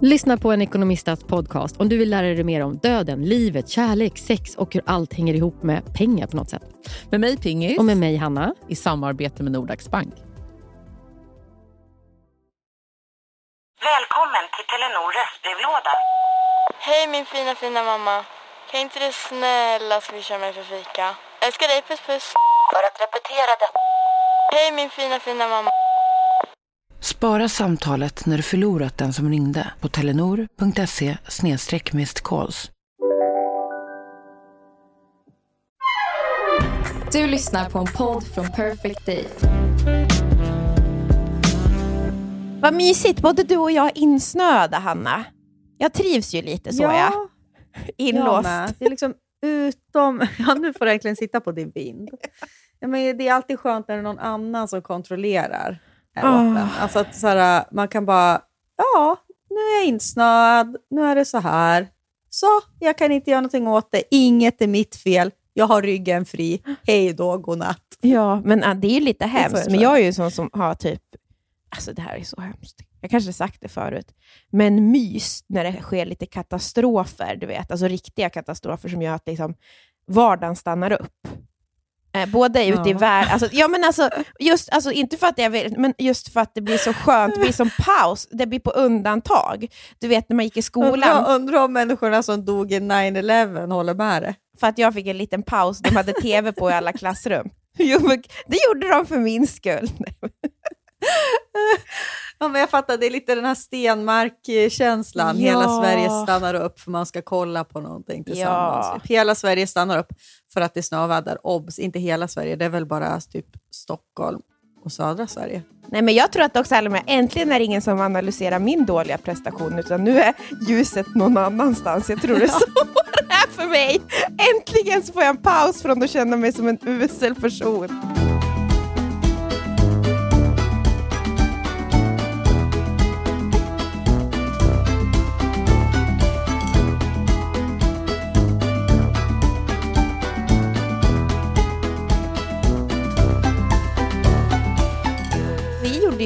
Lyssna på en ekonomistats podcast om du vill lära dig mer om döden, livet, kärlek, sex och hur allt hänger ihop med pengar på något sätt. Med mig Pingis. Och med mig Hanna. I samarbete med Nordax Bank. Välkommen till Telenor röstbrevlåda. Hej min fina fina mamma. Kan inte du snälla swisha mig för fika? Älskar dig, puss puss. För att repetera detta. Hej min fina fina mamma. Spara samtalet när du förlorat den som ringde på telenor.se calls. Du lyssnar på en podd från Perfect Day. Vad mysigt, både du och jag är insnöada, Hanna. Jag trivs ju lite så, ja. jag. Inlåst. Jag det är liksom utom... Ja, nu får du egentligen sitta på din vind. Ja, men det är alltid skönt när det är någon annan som kontrollerar oh. Alltså att så här, man kan bara, ja, nu är jag insnöad, nu är det så här. Så, jag kan inte göra någonting åt det. Inget är mitt fel. Jag har ryggen fri. Hej då, godnatt. Ja, men det är ju lite hemskt. Men jag är ju en sån som har typ, alltså det här är så hemskt. Jag kanske sagt det förut, men mys när det sker lite katastrofer, du vet, alltså riktiga katastrofer som gör att liksom vardagen stannar upp. Eh, både ute ja. i världen, alltså, ja, men alltså, just, alltså, inte för att jag vill, men just för att det blir så skönt, det blir som paus, det blir på undantag. Du vet när man gick i skolan. Undrar undra om människorna som dog i 9-11 håller med det. För att jag fick en liten paus, de hade tv på i alla klassrum. Jo, det gjorde de för min skull. Ja, men jag fattar, det är lite den här Stenmark-känslan. Ja. Hela Sverige stannar upp för man ska kolla på någonting tillsammans. Ja. Hela Sverige stannar upp för att det är snöväder. Obs, inte hela Sverige, det är väl bara typ Stockholm och södra Sverige. Nej, men jag tror att också alla äntligen är det ingen som analyserar min dåliga prestation, utan nu är ljuset någon annanstans. Jag tror det är så det är för mig. Äntligen så får jag en paus från att känna mig som en usel person.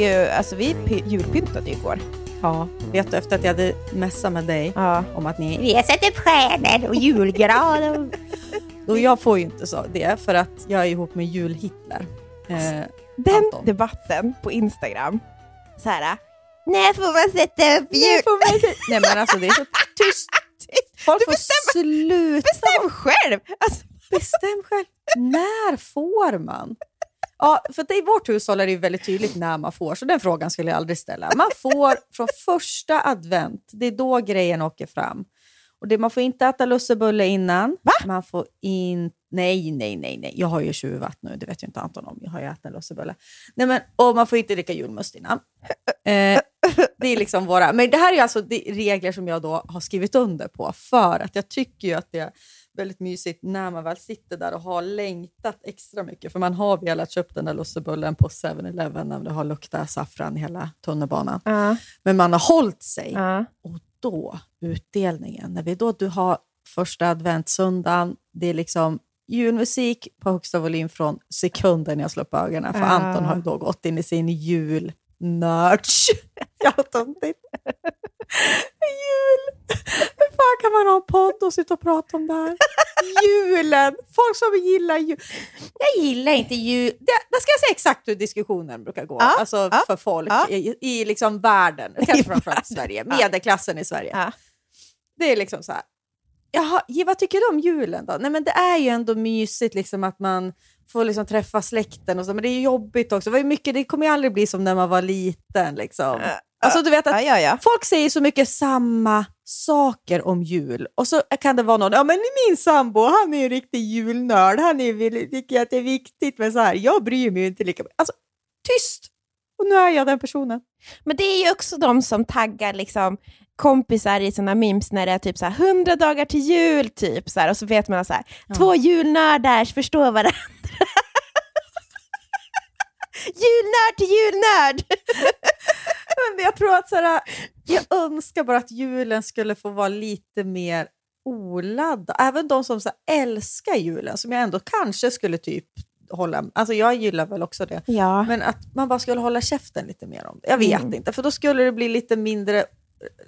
Ju, alltså vi julpyntade ju igår. Ja, vet du efter att jag hade messat med dig ja. om att ni vi har satt upp stjärnor och julgran. och jag får ju inte så det för att jag är ihop med jul-Hitler. Eh, Den Anton. debatten på Instagram, så här, när får man sätta upp jul? Nej men alltså det är så tyst. Folk får sluta. Bestäm själv! Alltså. Bestäm själv. När får man? Ja, för i vårt hushåll är det ju väldigt tydligt när man får, så den frågan skulle jag aldrig ställa. Man får från första advent, det är då grejen åker fram. Och det, man får inte äta lussebulle innan. Va? Man får in, nej, nej, nej, nej. Jag har ju tjuvat nu, det vet ju inte Anton om. Jag har ju ätit en lussebulle. Nej, men, och man får inte dricka julmust innan. Eh, det är liksom våra... Men det här är alltså regler som jag då har skrivit under på, för att jag tycker ju att det väldigt mysigt när man väl sitter där och har längtat extra mycket. För man har velat köpa den där lussebullen på 7-Eleven när det har luktat saffran hela tunnelbanan. Uh. Men man har hållit sig. Uh. Och då, utdelningen, när vi då du har första adventssöndagen, det är liksom julmusik på högsta volym från sekunden jag slår upp ögonen. För uh. Anton har då gått in i sin julnörds. Jävla töntigt. Jul! Hur fan kan man ha en podd och sitta och prata om det här? Julen! Folk som gillar jul. Jag gillar inte jul. Det, det ska jag säga exakt hur diskussionen brukar gå ja, alltså ja, för folk ja. i, i liksom världen, kanske framförallt Sverige, medelklassen i Sverige. Det är liksom så här, Jaha, vad tycker du om julen då? Nej, men det är ju ändå mysigt liksom att man får liksom träffa släkten och så, men det är jobbigt också. Det, mycket, det kommer ju aldrig bli som när man var liten. Liksom. Alltså, du vet att ja, ja, ja. Folk säger så mycket samma saker om jul och så kan det vara någon, ja men min sambo han är en riktig julnörd, han är, tycker att det är viktigt med så här. Jag bryr mig inte lika mycket. Alltså, tyst! Och nu är jag den personen. Men det är ju också de som taggar liksom kompisar i sina memes när det är typ så här 100 dagar till jul, typ så här, och så vet man så här, ja. två julnördar förstår varandra. julnörd till julnörd! Men jag tror att så här, jag önskar bara att julen skulle få vara lite mer oladdad. Även de som så här, älskar julen, som jag ändå kanske skulle typ hålla... Alltså jag gillar väl också det. Ja. Men att man bara skulle hålla käften lite mer om det. Jag vet mm. inte, för då skulle det bli lite mindre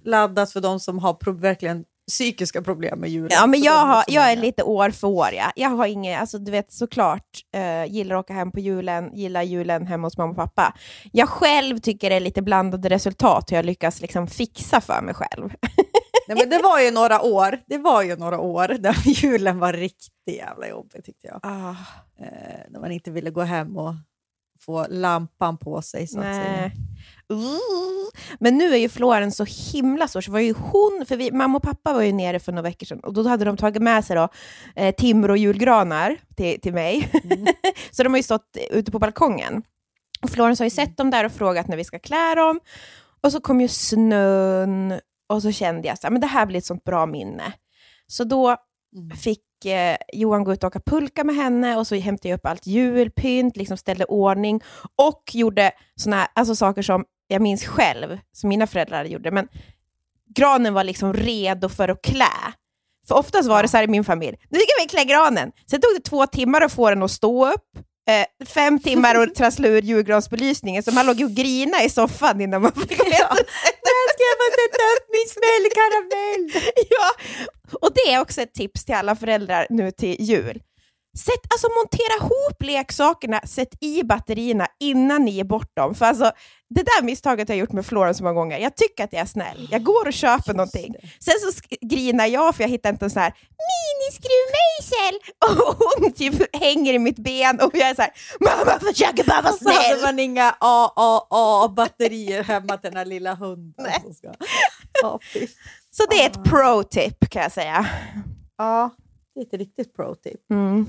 laddat för de som har pro- verkligen psykiska problem med julen. Ja, men jag, har, jag är lite år för år. Ja. Jag har inget, alltså du vet såklart, eh, gillar att åka hem på julen, gillar julen hemma hos mamma och pappa. Jag själv tycker det är lite blandade resultat hur jag lyckas liksom fixa för mig själv. Nej, men det var ju några år, det var ju några år där julen var riktigt jävla jobbig tyckte jag. Ah, Eh, när man inte ville gå hem och få lampan på sig så att säga. nej. Uh. Men nu är ju Florens så himla stor, så var ju hon, för vi, mamma och pappa var ju nere för några veckor sedan och då hade de tagit med sig då, eh, Timrå julgranar till, till mig. så de har ju stått ute på balkongen. Och Florens har ju sett dem där och frågat när vi ska klä dem. Och så kom ju snön och så kände jag att det här blir ett sånt bra minne. Så då fick eh, Johan gå ut och åka pulka med henne och så hämtade jag upp allt julpynt, liksom ställde ordning och gjorde såna här, alltså saker som jag minns själv, som mina föräldrar gjorde. Men granen var liksom redo för att klä. För oftast var det så här i min familj, nu ska vi klä granen. Sen tog det två timmar att få den att stå upp, eh, fem timmar att trassla ur julgransbelysningen, så man låg ju och grina i soffan innan man fick veta. När ska jag få sätta upp min smällkaramell? ja, och det är också ett tips till alla föräldrar nu till jul. Sätt, alltså montera ihop leksakerna, sätt i batterierna innan ni ger bort dem. För alltså, det där misstaget har jag gjort med Florence så många gånger. Jag tycker att jag är snäll. Jag går och köper någonting. Sen så grinar jag för jag hittar inte en sån här miniskruvmejsel och hon typ hänger i mitt ben och jag är så här, mamma försöker bara vara Och så hade snäll. man inga AAA-batterier hemma till den här lilla hunden. Som ska... ja, fy. Så det är ett pro-tip kan jag säga. ja, det är ett riktigt pro-tip. Mm.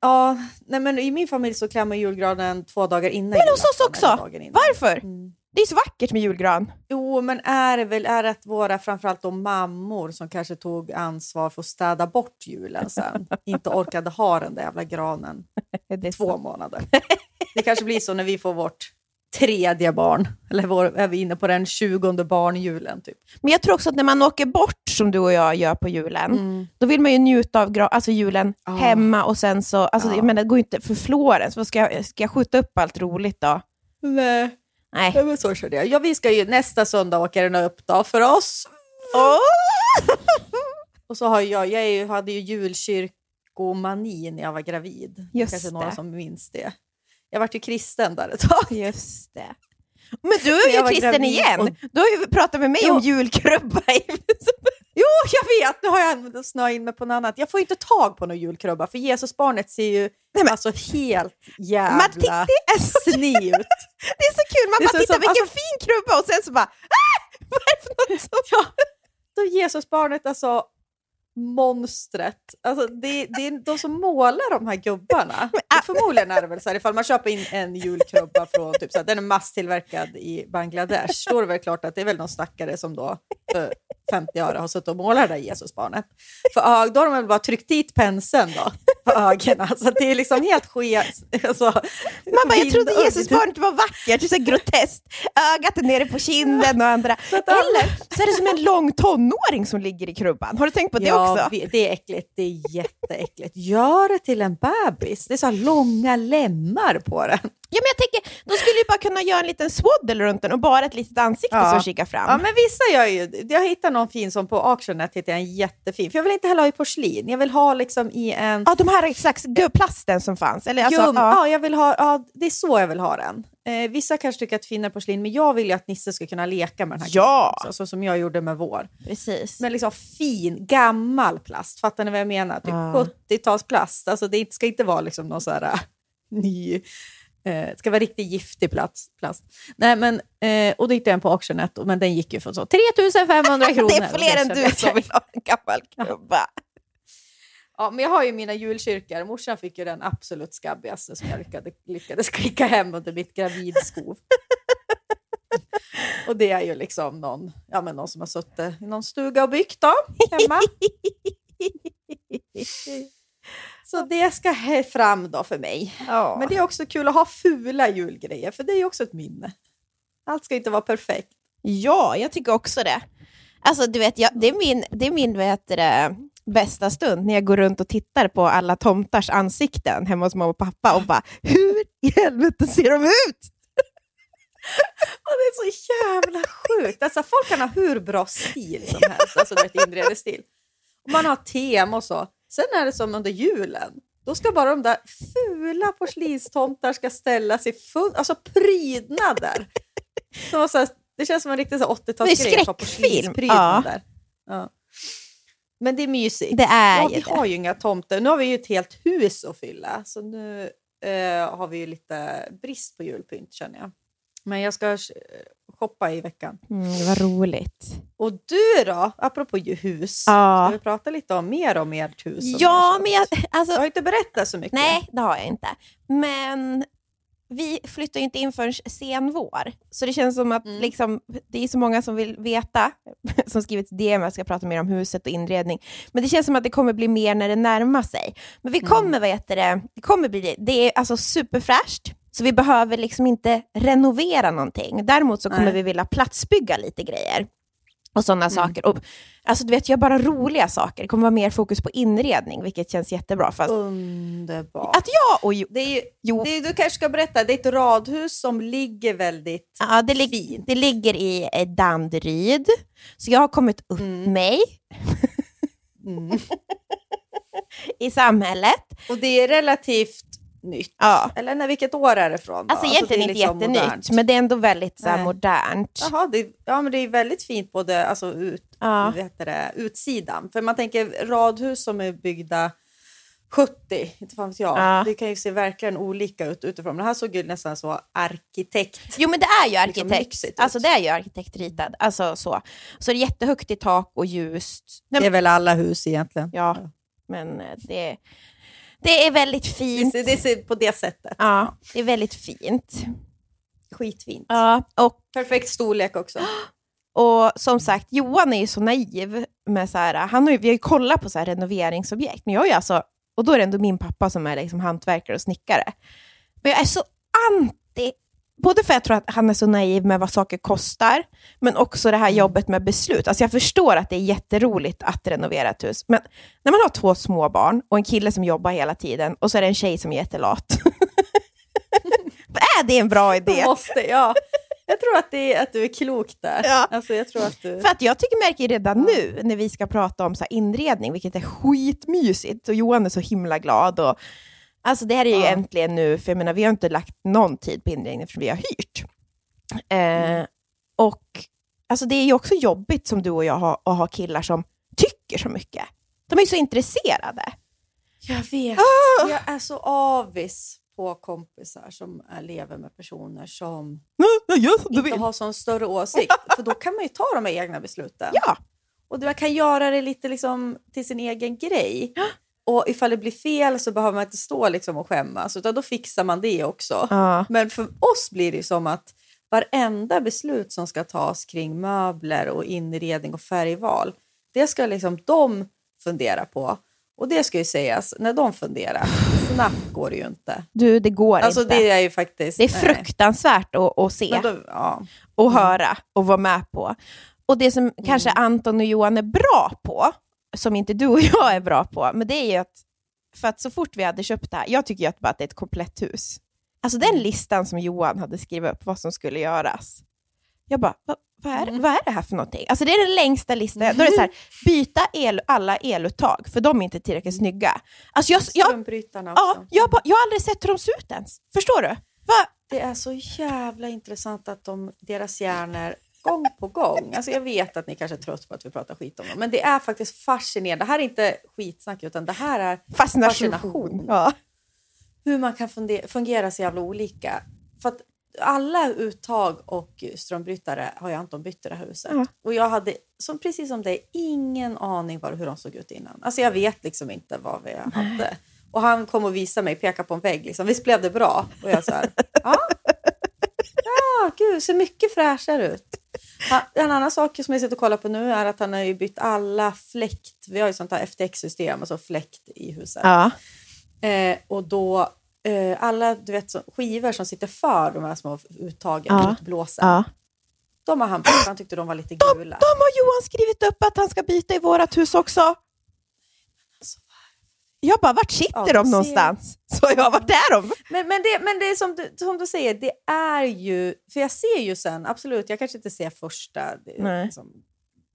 Ja, nej men i min familj så klär man julgranen två dagar innan Men hos oss också. Varför? Mm. Det är så vackert med julgran. Jo, men är det väl är det att våra framförallt de mammor som kanske tog ansvar för att städa bort julen sen inte orkade ha den där jävla granen två så. månader. Det kanske blir så när vi får vårt tredje barn. Eller vår, är vi inne på den tjugonde barnjulen typ. Men jag tror också att när man åker bort, som du och jag gör på julen, då vill man ju njuta av alltså julen Ja. hemma och sen så, alltså, Ja. jag menar, det går ju inte för Florens, vad ska jag, ska jag skjuta upp allt roligt då? Nej. Nej. Ja, men så kände jag. Ja, vi ska ju nästa söndag åka den upp då för oss. Och så har jag, jag hade ju julkyrkomani när jag var gravid. Just Kanske några det. som minns det. Jag vart ju kristen där ett tag. Just det. Men du är ju kristen igen. och- Du har ju pratat med mig Ja. om julkrubba. Jo, jag vet! Nu har jag snöat in mig på något annat. Jag får ju inte tag på någon julkrubba för Jesusbarnet ser ju men- alltså helt Man jävla det, är så, sni ut. det är så kul, man bara så tittar som- vilken fin krubba och sen så bara ah! Vad är det för något som... Ja, då Jesusbarnet alltså monstret. Alltså det, det är de som målar de här gubbarna. ah. Förmodligen är det väl så här, ifall man köper in en julkrubba från typ så här, den är masstillverkad i Bangladesh, då är det väl klart att det är väl någon stackare som då för 50 öre har suttit och målat det där Jesusbarnet. För ög- då har de väl bara tryckt dit penseln då på ögonen. Så det är liksom helt sket. Alltså, bara, jag trodde. Jesusbarnet var vackert, det är så groteskt. Ögat är nere på kinden och andra. Eller så är det som en lång tonåring som ligger i krubban. Har du tänkt på det ja, också? det är äckligt. Det är jätteäckligt. Gör det till en bebis. Det är så långa lemmar på den. Ja, men jag tänker, de skulle ju bara kunna göra en liten swaddle runt den och bara ett litet ansikte Ja. som kikar fram. Ja, men vissa gör ju Jag hittade någon fin som på Auctionet hittade jag en jättefin. För jag vill inte heller ha i porslin. Jag vill ha liksom i en... Ja, de här slags plasten som fanns. Eller, alltså, Gum, ja. ja. jag vill ha, ja, det är så jag vill ha den. Eh, vissa kanske tycker att finare porslin, men jag vill ju att Nisse ska kunna leka med den här Ja. också, så som jag gjorde med vår. Precis. Men liksom fin, gammal plast. Fattar ni vad jag menar? Typ Ja. 70-talsplast. Alltså det ska inte vara liksom någon så här äh, ny... Eh, det ska vara riktigt giftig plast. plast. Nej, men, eh, och då hittade jag en på Auctionet, men den gick ju för så 3500 kronor. det är fler än du jag som vill ha en gammal krubba. Ja, men jag har ju mina julkyrkor. Morsan fick ju den absolut skabbigaste som jag lyckades, lyckades klicka hem under mitt gravidskov. och det är ju liksom någon, ja, men någon som har suttit i någon stuga och byggt då, hemma. Så det ska fram då för mig. Ja. Men det är också kul att ha fula julgrejer, för det är också ett minne. Allt ska inte vara perfekt. ja, jag tycker också det. Alltså, du vet, jag, det är min, det är min heter det, bästa stund när jag går runt och tittar på alla tomtars ansikten hemma hos mamma och pappa och bara, hur i helvete ser de ut? Och det är så jävla sjukt. Alltså, folk kan ha hur bra stil som helst, alltså vet, inredningsstil. Och man har tema och så. Sen är det som under julen. Då ska bara de där fula porslinstomtar ska ställas i full, alltså prydnader. Så, så här, det känns som en riktig så här 80-talsgrej. Det är att ha skräckfilm, porslinsprydnader. Ja. Men det är mysigt. Det är ja, ju vi det. har ju inga tomter. Nu har vi ju ett helt hus att fylla. Så nu eh, har vi ju lite brist på julpynt känner jag. Men jag ska shoppa i veckan. Mm, det var roligt. Och du då? Apropå hus. Ja. Ska vi prata lite om mer om ert hus? Ja, men jag, alltså, Du har inte berättat så mycket. Nej, det har jag inte. Men vi flyttar ju inte in förrän sen vår. Så det känns som att Mm. liksom, det är så många som vill veta, som skrivit DM, jag ska prata mer om huset och inredning. Men det känns som att det kommer bli mer när det närmar sig. Men vi kommer, vad heter det, det kommer bli. Det är alltså superfräscht. Så vi behöver liksom inte renovera någonting. Däremot så kommer Nej. vi vilja platsbygga lite grejer. Och sådana saker. Och, alltså du vet, jag bara roliga saker. Det kommer vara mer fokus på inredning, vilket känns jättebra. Fast Underbart. att jag och Jo... Det är ju, Jo. det är, du kanske ska berätta, det är ett radhus som ligger väldigt Ja, det, lig- fint. det ligger i eh, Danderyd, så jag har kommit upp mig Mm. i samhället. Och det är relativt nytt. Ja. Eller nej, vilket år är det från? då? Alltså egentligen det är inte liksom jättenytt, modernt. men det är ändå väldigt så här, modernt. Jaha, det, ja, men det är väldigt fint både alltså, ut, Ja. heter det, utsidan. För man tänker radhus som är byggda 70, inte fan vet jag. Ja. Det kan ju se verkligen olika ut utifrån. Men det här såg ju nästan så arkitekt. Jo men det är ju Liksom arkitekt. ut. alltså det är ju arkitektritad. Alltså så. Så det är jättehögt i tak och ljust. Det är väl alla hus egentligen. Ja, men eh, det, det är väldigt Det fint. ser, det ser på det sättet. Ja, det är väldigt fint. Skitfint. Ja, och Perfekt storlek också. Och som sagt, Johan är ju så naiv. Med så här, han har ju, vi har ju kollat på så här renoveringsobjekt, men jag är ju alltså, och då är det ändå min pappa som är liksom hantverkare och snickare. Men jag är så anti, både för att jag tror att han är så naiv med vad saker kostar, men också det här jobbet med beslut. Alltså jag förstår att det är jätteroligt att renovera ett hus, men när man har två små barn och en kille som jobbar hela tiden och så är det en tjej som är jättelat. är det en bra idé? Det måste, ja. Jag tror att, det är, att du är klok där. Ja. Alltså, jag tror att du... För att jag tycker märker redan nu när vi ska prata om så här inredning, vilket är skitmysigt, och Johan är så himla glad. Och, alltså det här är ju Ja. äntligen nu, för jag menar, vi har inte lagt någon tid på inredning för vi har hyrt. Eh, och alltså det är ju också jobbigt som du och jag har, att ha killar som tycker så mycket. De är ju så intresserade. Jag vet. Ah! Jag är så avis på kompisar som lever med personer som inte har sån större åsikt. För då kan man ju ta de egna besluten. Ja, Och man kan göra det lite liksom till sin egen grej. Och ifall det blir fel så behöver man inte stå liksom och skämmas, utan då fixar man det också. Ja. Men för oss blir det som att varenda beslut som ska tas kring möbler och inredning och färgval, det ska liksom de fundera på. Och det ska ju sägas, när de funderar, snabbt går det ju inte. du, det går Alltså inte. det är ju faktiskt... det är nej. fruktansvärt att, att se. Då, ja. och höra och vara med på. Och det som kanske Anton och Johan är bra på, som inte du och jag är bra på, men det är ju att, för att så fort vi hade köpt det här, jag tycker ju att bara att det är ett komplett hus. Alltså den listan som Johan hade skrivit upp, vad som skulle göras. Jag bara, vad, vad, är, vad är det här för någonting? Alltså det är den längsta listan. Då är det så här, byta el, alla eluttag, för de är inte tillräckligt snygga. Alltså jag, jag, också. ja, jag, bara, jag har aldrig sett hur de ser ut ens. Förstår du? Va? Det är så jävla intressant att de, deras hjärnor gång på gång, alltså jag vet att ni kanske är trött på att vi pratar skit om dem, men det är faktiskt fascinerande. Det här är inte skitsnack, utan det här är Fascination. fascination. Ja. Hur man kan fungera så jävla olika. För att alla uttag och strömbrytare har ju Anton bytt i det här huset. Ja. Och jag hade, som, precis som dig, ingen aning var hur de såg ut innan. Alltså jag vet liksom inte vad vi hade. Och han kom och visade mig, pekade på en vägg. Liksom. Visst blev det bra? Och jag så här, ja. Ja, gud, ser mycket fräschare ut. En annan sak som jag sitter och kollar på nu är att han har ju bytt alla fläkt. Vi har ju sånt här FTX-system, alltså fläkt i huset. Ja. Eh, och då, eh, alla du vet, så, skivor som sitter för de här små uttagen, Ja. utblåsen, Ja. de har han bytt. Han tyckte de var lite gula. De har Johan skrivit upp att han ska byta i vårat hus också. Jag bara, vart sitter Ja, de någonstans? Så jag, vart är de? Men, men, det, men det är som du, som du säger, det är ju... För jag ser ju sen, absolut, jag kanske inte ser första det, liksom,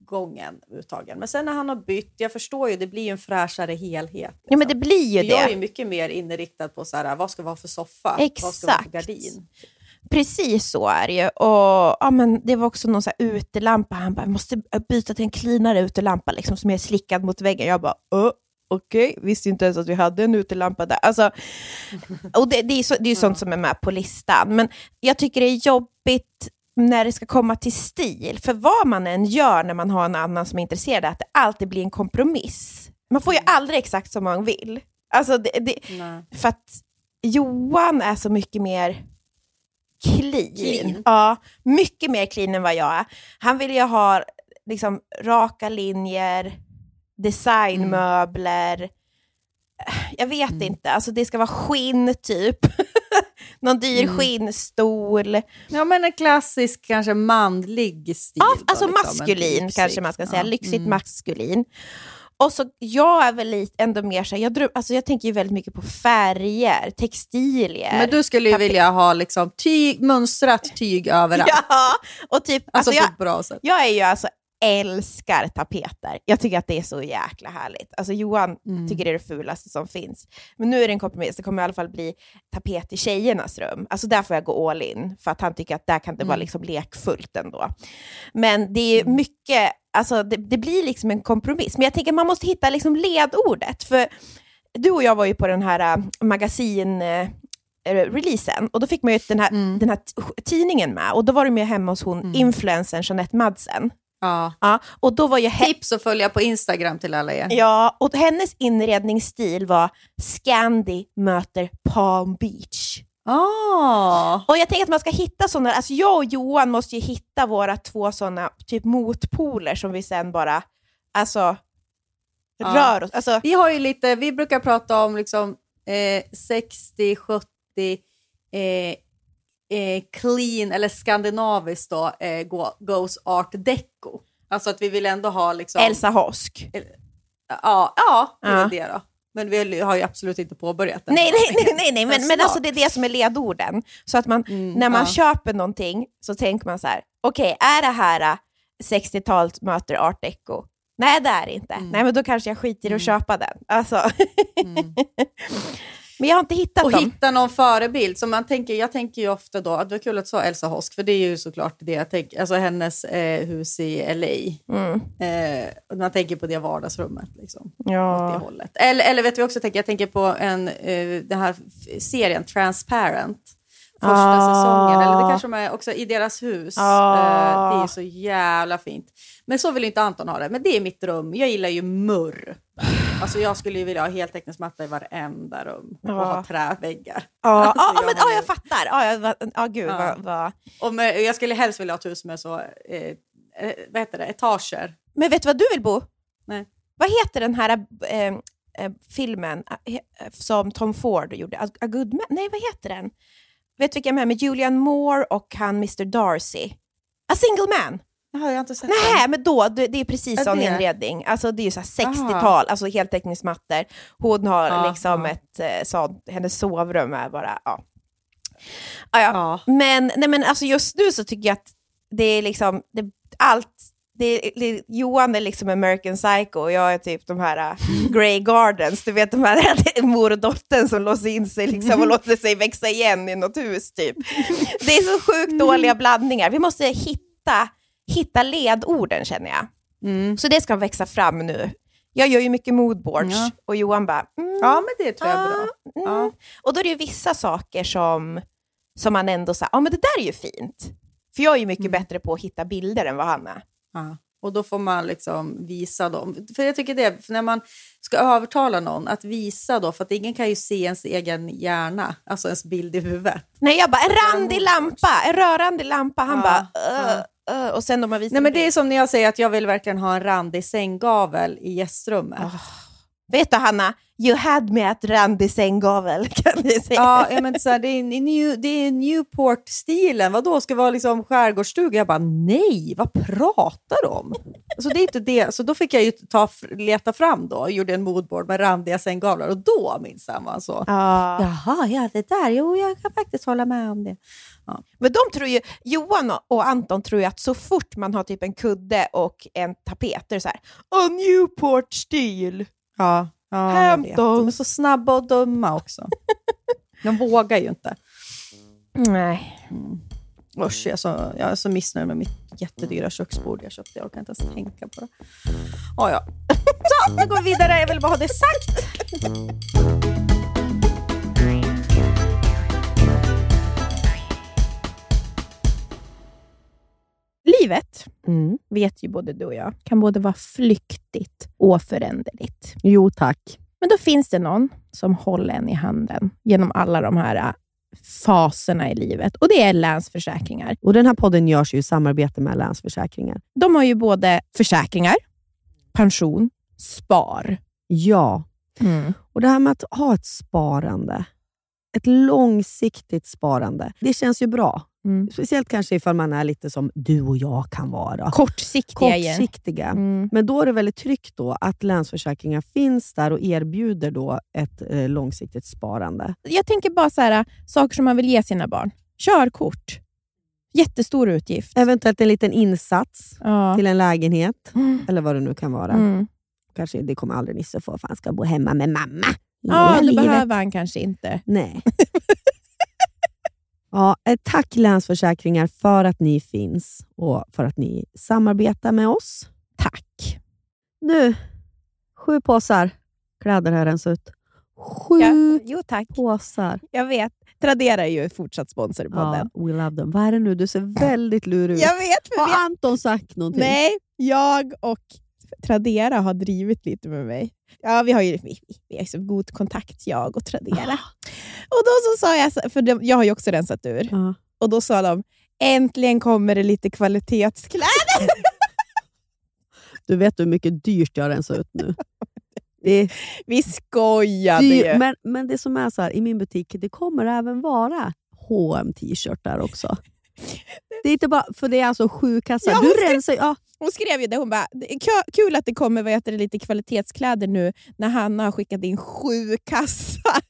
gången uttagen. Men sen när han har bytt, jag förstår ju, det blir ju en fräschare helhet. Ja, men liksom. det blir ju För Jag är det. ju mycket mer inriktad på så här, vad ska vi ha för soffa? Vad ska Exakt. för gardin? Precis så är det ju. Och, ja, men det var också någon så här utelampa. Han bara, jag måste byta till en cleanare utelampa liksom, som är slickad mot väggen. Jag bara, "Ö, okej, visste inte ens att vi hade en utelampa där. Alltså, och det, det är, så, det är ju sånt som är med på listan. Men jag tycker det är jobbigt när det ska komma till stil. För vad man än gör när man har en annan som är intresserad, att det alltid blir en kompromiss. Man får ju aldrig exakt som man vill. Alltså det, det, för att Johan är så mycket mer clean. Clean. Ja, mycket mer clean än vad jag är. Han vill ju ha liksom, raka linjer, designmöbler. Jag vet Mm. inte, alltså det ska vara skinn typ. Någon dyr Mm. skinnstol. Ja, men en klassisk, kanske manlig stil. Ja, då, alltså liksom, maskulin lyxig. kanske man ska säga. Ja. Lyxigt Mm. maskulin. Och så jag är väl lite ändå mer så här, jag, dröm, alltså jag tänker ju väldigt mycket på färger, textilier. Men du skulle ju vilja ha liksom tyg, mönstrat tyg överallt. Ja, och typ, Alltså, alltså på jag, ett bra sätt. jag är ju alltså älskar tapeter. Jag tycker att det är så jäkla härligt. Alltså Johan Mm. tycker det är det fulaste som finns. Men nu är det en kompromiss. Det kommer i alla fall bli tapet i tjejernas rum. Alltså där får jag gå all in, för att han tycker att där kan det vara Mm. liksom lekfullt ändå. Men det är mycket, alltså det, det blir liksom en kompromiss. Men jag tänker man måste hitta liksom ledordet. För du och jag var ju på den här äh, magasin... äh, releasen och då fick man ju den här, Mm. den här tidningen med och då var du med hemma hos hon influencern Jeanette Madsen. Ja. Ja, och då var ju Tips att följa på Instagram till alla er. ja, och hennes inredningsstil var Scandi möter Palm Beach. Ah. Och jag tänker att man ska hitta sådana, alltså jag och Johan måste ju hitta våra två sådana typ motpoler som vi sen bara, alltså, Ja. rör oss. Alltså, Vi har ju lite, vi brukar prata om liksom eh, 60, 70, eh, eh, clean eller skandinaviskt då, eh, go, goes art deco. Alltså att vi vill ändå ha liksom... Elsa Hosk. Ja, ja det är Ja. det då. Men vi har ju absolut inte påbörjat den. Nej, nej, nej, nej, nej. men, men alltså det är det som är ledorden. Så att man, Mm, när man ja. köper någonting så tänker man så här, okej, är det här äh, 60-talet möter art deco? Nej, det är det inte. Nej, men då kanske jag skiter i att köpa den. Alltså. men jag har inte hittat Och dem. hitta någon förebild. Så man tänker, jag tänker ju ofta då, att det var kul att du sa Elsa Hosk, för det är ju såklart det jag tänker, alltså hennes eh, hus i LA. Mm. Eh, och man tänker på det vardagsrummet. Liksom, åt Ja. hållet. Eller, eller vet vi också, tänker, jag tänker på en, eh, den här serien Transparent. Första Ah. säsongen, eller det kanske de är också i deras hus. Ah. Eh, det är så jävla fint. Men så vill inte Anton ha det. Men det är mitt rum. Jag gillar ju murr. Alltså jag skulle ju vilja ha heltäckningsmatta i varenda rum och Ja. ha träväggar. Ja, Alltså, ja, jag men, ja, jag fattar. Ja, jag, ja, gud Ja. vad... vad. Och med, jag skulle helst vilja ha ett hus med så, eh, eh, vad heter det, etager. Men vet du vad du vill bo? Nej. Vad heter den här eh, eh, filmen eh, som Tom Ford gjorde? A, A Good Man? Nej, vad heter den? Vet du vilka jag med? Med Julian Moore och han Mr Darcy. A Single Man. Jaha, jag har inte sett Nej, men då, det, det är precis sån det? inredning. Alltså det är ju så här 60-tal, alltså heltäckningsmattor. Hon har Ja, liksom ett eh, sånt, hennes sovrum är bara, ja. Ja, ja. Ja. Men, nej, men alltså just nu så tycker jag att det är liksom, det, allt, det, Johan är liksom American Psycho och jag är typ de här uh, Grey Gardens, du vet de här mor och dottern som låser in sig liksom och låter sig växa igen i något hus typ. Det är så sjukt dåliga blandningar. Vi måste hitta, hitta ledorden känner jag. Mm. Så det ska växa fram nu. Jag gör ju mycket moodboards Ja. och Johan bara, mm, ja, men det tror jag är bra. mm. Ja. Och då är det ju vissa saker som, som man ändå säger, ja men det där är ju fint. För jag är ju mycket Mm. bättre på att hitta bilder än vad han är. Ja. Och då får man liksom visa dem. För jag tycker det, när man ska övertala någon att visa då, för att ingen kan ju se ens egen hjärna, alltså ens bild i huvudet. Nej, jag bara, en randig lampa, en rörande lampa. Han Ja, bara, uh, uh, och sen om man visar Nej, men det är som när jag säger att jag vill verkligen ha en randig sänggavel i gästrummet. Vet du Hanna, you had me at randig sänggavel kan vi säga. Ja, men så här, det är, new, det är Newport-stilen. Vadå, ska det vara liksom skärgårdsstuga? Jag bara, nej, vad pratar du om? Så det är inte det. Så då fick jag ju ta, leta fram då, gjorde en moodboard med randiga sänggavlar och då minsann var han så. Ja. Jaha, ja det där, jo jag kan faktiskt hålla med om det. Men de tror ju, Johan och- Anton tror ju att så fort man har typ en kudde och en tapet, det är så här, A Newport-stil. Ja, ja Hämta vet. De är så snabba och dumma också. De vågar ju inte. Nej. Usch, jag är, så, jag är så missnöjd med mitt jättedyra köksbord jag köpte. Jag orkar inte ens tänka på det. Ja, ja. Så, nu går vi vidare. Jag vill bara ha det sagt. Livet, vet ju både du och jag, kan både vara flyktigt och föränderligt. Jo tack. Men då finns det någon som håller en i handen genom alla de här äh, faserna i livet och det är Länsförsäkringar. Och Den här podden görs ju i samarbete med Länsförsäkringar. De har ju både försäkringar, pension, spar. Ja, och det här med att ha ett sparande, ett långsiktigt sparande, det känns ju bra. Mm. Speciellt kanske ifall man är lite som du och jag kan vara. Kortsiktiga. Kortsiktiga. Mm. Men då är det väldigt tryggt då att Länsförsäkringar finns där och erbjuder då ett eh, långsiktigt sparande. Jag tänker bara så här, saker som man vill ge sina barn. Körkort. Jättestor utgift. Eventuellt en liten insats Ja. till en lägenhet, Mm. eller vad det nu kan vara. Mm. Kanske Det kommer aldrig Nisse få, för han ska bo hemma med mamma. Ja, det behöver han kanske inte. Nej. ja, eh, tack Länsförsäkringar för att ni finns och för att ni samarbetar med oss. Tack. Nu, sju påsar kläder har rensat ut. Sju Ja, jo, tack. påsar. Jag vet. Tradera är ju fortsatt sponsor podden. Ja, we love them. Vad är det nu? Du ser väldigt lurig ut. Jag vet. Har Anton sagt någonting? Nej, jag och Tradera har drivit lite med mig. Ja, vi har ju vi, vi har så god kontakt, jag och Tradera. Och då så sa jag, för de, jag har ju också rensat ur, Ja. och då sa de äntligen kommer det lite kvalitetskläder. Du vet hur mycket dyrt jag har rensat ut nu. Det Vi skojade ju. men, men det som är så här, i min butik, det kommer även vara hm t-shirtar också. Det är inte bara, för det är alltså sju kassar. Ja, du rensar, ja, Hon skrev ju det, hon bara, "Det är kö- kul att det kommer vad heter det, lite kvalitetskläder nu när Hanna har skickat in sju kassar.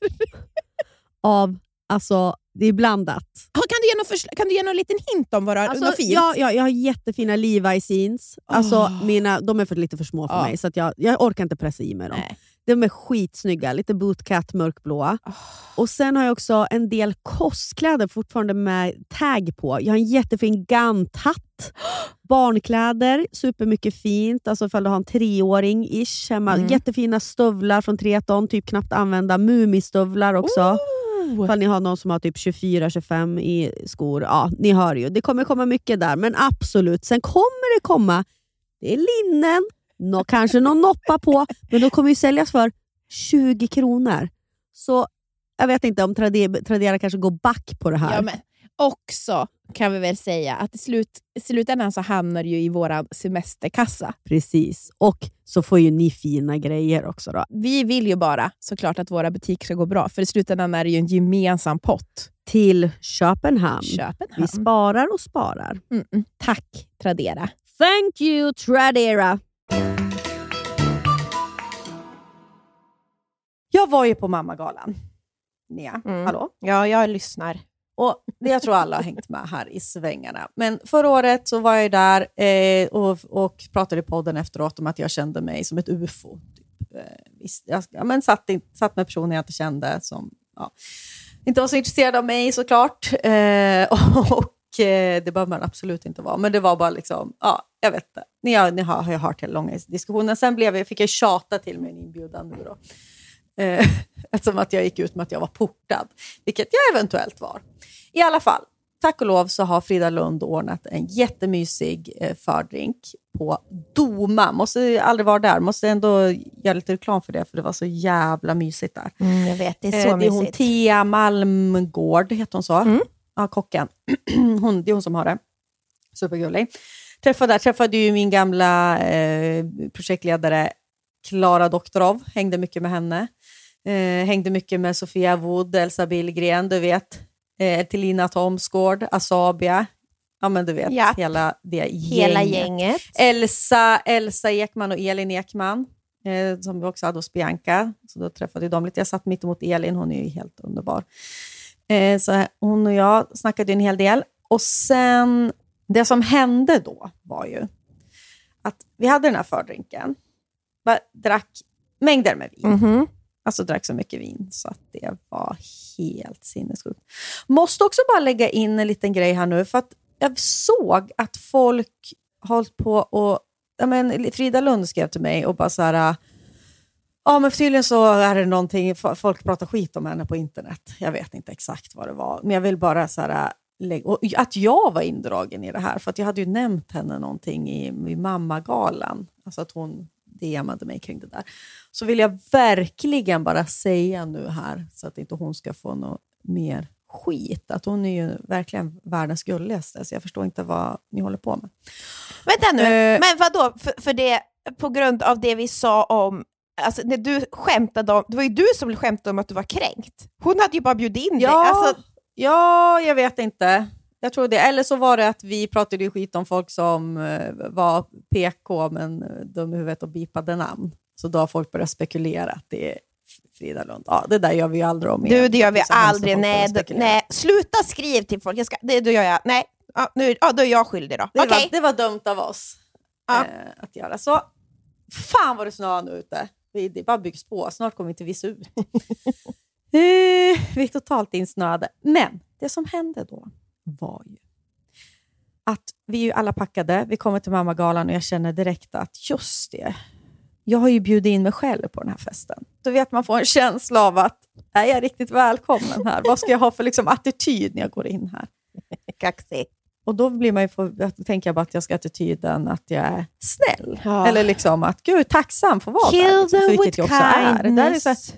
av, alltså det är blandat. Ja, Kan du ge någon, kan du ge någon liten hint om vad du har, Alltså, fint? ja, ja, jag har jättefina Levi's jeans. Alltså, Åh. mina, de är för, lite för små för Ja. mig, så att jag, jag orkar inte pressa i mig dem. Nej. De är skitsnygga, lite bootcat mörkblåa. Och Sen har jag också en del kostkläder fortfarande med tag på. Jag har en jättefin Gant-hatt. Barnkläder, supermycket fint. Alltså ifall du har en treåring-ish hemma. Mm. Jättefina stövlar från Treton, typ knappt använda. Mumistövlar också. Oh. Ifall ni har någon som har typ 24-25 i skor. Ja, ni hör ju. Det kommer komma mycket där, men absolut. Sen kommer det komma, det är linnen, nå, kanske någon noppa på, men de kommer ju säljas för 20 kronor. Så jag vet inte om Trade- Tradera kanske går back på det här. Ja, men också kan vi väl säga att i, slut, i slutändan så hamnar det ju i vår semesterkassa. Precis. Och så får ju ni fina grejer också. då. Vi vill ju bara såklart att våra butiker ska gå bra, för i slutändan är det ju en gemensam pott. Till Köpenhamn. Köpenhamn. Vi sparar och sparar. Mm -mm. Tack Tradera. Thank you Tradera! Jag var ju på Mammagalan. Nea, Mm. hallå? Ja, jag lyssnar. Och jag tror alla har hängt med här i svängarna. Men förra året så var jag där eh, och, och pratade i podden efteråt om att jag kände mig som ett ufo. Typ. Eh, jag ja, men satt, in, satt med personer jag inte kände, som ja, inte var så intresserade av mig såklart. Eh, och det behöver man absolut inte vara. Men det var bara liksom, ja, jag vet inte. Ni har, ni har, har jag hört hela långa diskussionen. Sen blev jag, fick jag tjata till mig en inbjudan nu då. Eh, eftersom att jag gick ut med att jag var portad, vilket jag eventuellt var. I alla fall, tack och lov så har Frida Lund ordnat en jättemysig eh, fördrink på Doma. Måste aldrig vara där, måste ändå göra lite reklam för det, för det var så jävla mysigt där. Mm, jag vet, det är Eh, så det är hon mysigt. Tia Malmgård, heter hon så? Mm. Ja, kocken. hon, det är hon som har det. Supergullig. Träffade, där, träffade ju min gamla eh, projektledare Klara Doktorov, hängde mycket med henne. Eh, hängde mycket med Sofia Wood, Elsa Billgren, du vet. Eh, Telina Thomsgård, Asabia. Ja, men du vet, Ja. hela det Hela gänget. gänget. Elsa, Elsa Ekman och Elin Ekman, eh, som vi också hade hos Bianca. Så då träffade dem lite. Jag satt mitt emot Elin, hon är ju helt underbar. Eh, så hon och jag snackade en hel del. Och sen, det som hände då var ju att vi hade den här fördrinken, bara drack mängder med vin. Mhm. Alltså drack så mycket vin så att det var helt sinnessjukt. Måste också bara lägga in en liten grej här nu, för att jag såg att folk hållit på och... Ja, men Frida Lund skrev till mig och bara så här... Ja, men tydligen så är det någonting, folk pratar skit om henne på internet. Jag vet inte exakt vad det var, men jag vill bara så här... Och att jag var indragen i det här, för att jag hade ju nämnt henne någonting i, i mammagalan. Alltså att hon DMade mig kring det där. Så vill jag verkligen bara säga nu här, så att inte hon ska få något mer skit, att hon är ju verkligen världens gulligaste, så jag förstår inte vad ni håller på med. Vänta nu, Eh. men vadå? För, för det, på grund av det vi sa om, alltså när du skämtade om, det var ju du som skämtade om att du var kränkt. Hon hade ju bara bjudit in dig. Ja, Alltså, ja, jag vet inte. Jag tror det. Eller så var det att vi pratade skit om folk som eh, var PK men eh, dum i huvudet och bipade namn. Så då har folk börjat spekulera att det är Frida Lund. Ja, det där gör vi ju aldrig om du, igen. det gör vi Så aldrig. Nej, nej, sluta skriv till folk. Jag ska, det, då gör jag. Nej, ja, nu, ja, då är jag skyldig då. Det, Okej. var, det var dumt av oss Ja. eh, att göra. Så fan vad det snöar nu ute. Vi- Det bara byggs på. Snart kommer vi inte visa ut. Eh, vi är totalt insnöade. Men det som hände då var ju att vi är ju alla packade. Vi kommer till mammagalan och jag känner direkt att just det, jag har ju bjudit in mig själv på den här festen. Då vet man får en känsla av att är jag riktigt välkommen här? Vad ska jag ha för liksom, attityd när jag går in här? Kaxig. Och då blir man ju tänker jag bara att jag ska ha attityden att jag är snäll. Ja. Eller liksom att gud, tacksam för att vara där. Kill Liksom, vilket jag också är. Där är så här, kindness.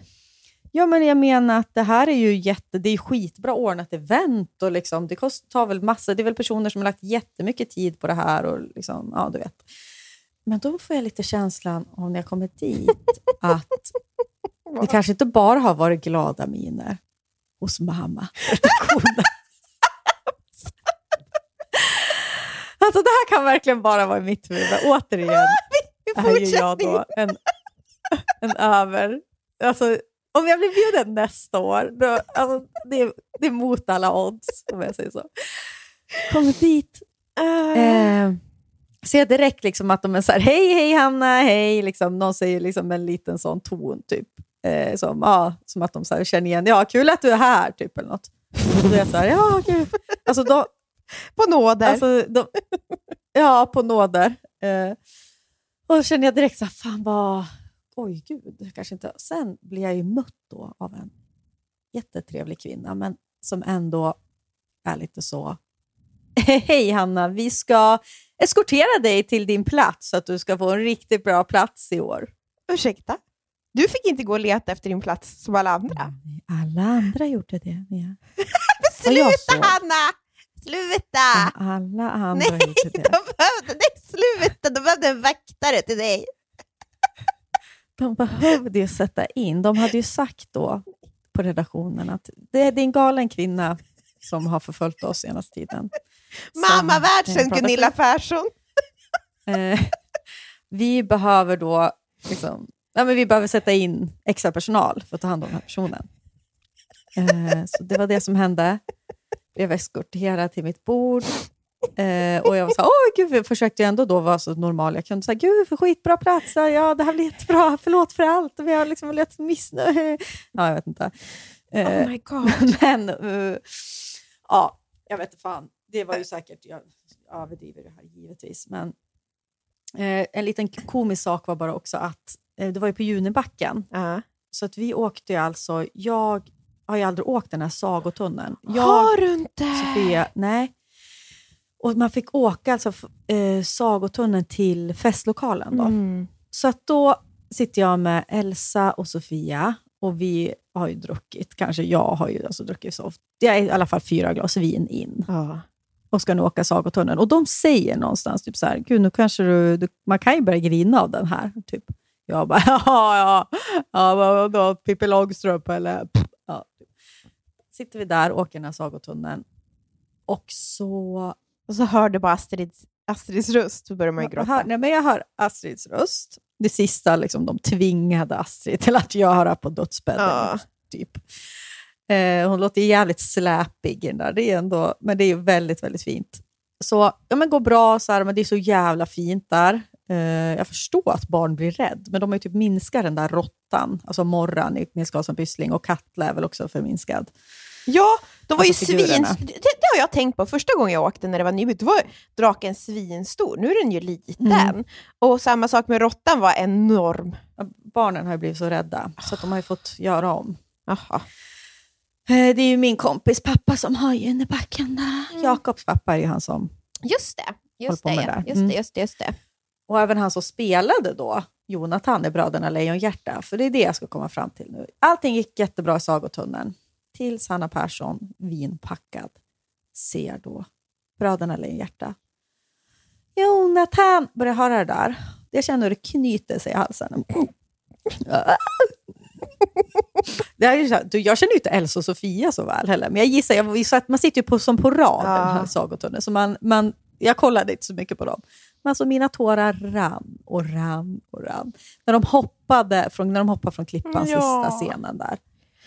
ja, men jag menar att det här är ju jätte, det är skitbra ordnat event och liksom, det kost, tar väl massa, det är väl personer som har lagt jättemycket tid på det här och liksom, ja du vet. Men då får jag lite känslan om när jag kommer dit att det kanske inte bara har varit glada miner hos mamma. Redaktionen. Alltså det här kan verkligen bara vara i mitt huvud. Återigen är ju jag då en, en över... Alltså, om jag blir bjuden nästa år, då, alltså, det, är, det är mot alla odds om jag säger så. Kommer dit, eh, ser direkt liksom att de är så här, hej hej Hanna, hej, liksom, någon säger liksom en liten sån ton typ. Eh, som, ja, som att de så här, känner igen, ja kul att du är här, typ eller något. Och då är jag så här, ja gud. Alltså, då, På nåder. Alltså, de, ja, på nåder. Eh, och då känner jag direkt så här, fan vad... Oj, gud, kanske inte... Sen blir jag ju mött då av en jättetrevlig kvinna, men som ändå är lite så... Hej Hanna, vi ska eskortera dig till din plats så att du ska få en riktigt bra plats i år. Ursäkta? Du fick inte gå och leta efter din plats som alla andra. Alla andra gjorde det, Mia. Sluta. Hanna! Sluta! Alla andra Nej, gjorde de det. behövde, nej, sluta! De behövde en vaktare till dig. De behövde ju sätta in, de hade ju sagt då på redaktionen att det, är en galen kvinna som har förföljt oss senaste tiden. Mamma världsen Gunilla. Persson. Eh, vi behöver då liksom, ja, men vi behöver sätta in extra personal för att ta hand om den här personen. Eh, så det var det som hände. Jag blev eskorterad till mitt bord. Eh, och jag var så åh gud, jag försökte ändå då vara så normal jag kunde. Här, gud, för skitbra plats. Ja, det här blir jättebra. Förlåt för allt. Vi har liksom lite missnöje. Ja, jag vet inte. Eh, Oh my god. men eh, ja, jag vet inte fan. Det var ju säkert, jag överdriver det här givetvis, men eh, en liten komisk sak var bara också att eh, det var ju på Junibacken, Ja. så att vi åkte ju alltså, jag har ju aldrig åkt den här sagotunneln. Jag, Har du inte? Sofia, nej. Och man fick åka alltså eh, sagotunneln till festlokalen då. Mm. Så att då sitter jag med Elsa och Sofia och vi har ju druckit, kanske jag har ju alltså druckit så ofta. Jag är i alla fall fyra glas vin in Ja. och ska nu åka sagotunneln. Och de säger någonstans typ så här, gud nu kanske du, du, man kan ju börja grina av den här. Typ. Jag bara, ja, ja, ja vadå, Pippi Långstrump eller... Pff, Ja. Sitter vi där, åker den här sagotunneln och så... Och så hör du bara Astrids, Astrids röst, så börjar man ju gråta. hör, nej, men jag hör Astrids röst. Det sista, liksom, de tvingade Astrid till att göra på dödsbädden. Ja. Typ. Eh, hon låter jävligt släpig i den där, det är ändå, men det är väldigt, väldigt fint. Så ja, men går bra, så här, men det är så jävla fint där. Eh, jag förstår att barn blir rädd, men de har ju typ minskat den där råttan, alltså morran i Nils Karlsson Pyssling och Katla är väl också förminskad. Ja, de var Alltså ju svin... Det, det har jag tänkt på första gången jag åkte när det var nybyggt. Då var draken svinstor. Nu är den ju liten. Mm. Och samma sak med råttan var enorm. Barnen har ju blivit så rädda, så de har ju fått göra om. Jaha. Eh, Det är ju min kompis pappa som har Junibacken där. Jakobs pappa är ju han som... Just det. Just det, ja. det. just Mm. det, just det, just det. Och även han som spelade då, Jonathan i Bröderna Lejonhjärta. För det är det jag ska komma fram till nu. Allting gick jättebra i Sagotunneln. Tills Hanna Persson, vinpackad, ser då Bröderna Lejonhjärta. Jonathan! Börjar höra det där. Jag känner hur det knyter sig i halsen. Det är så här, du, jag känner ju inte Elsa och Sofia så väl heller, men jag gissar, jag, man sitter ju på, som på rad Ja. den här sagotunneln, så man, man, jag kollade inte så mycket på dem. Alltså mina tårar rann och rann och rann. När de hoppade från, när de hoppade från klippan, Ja. sista scenen där.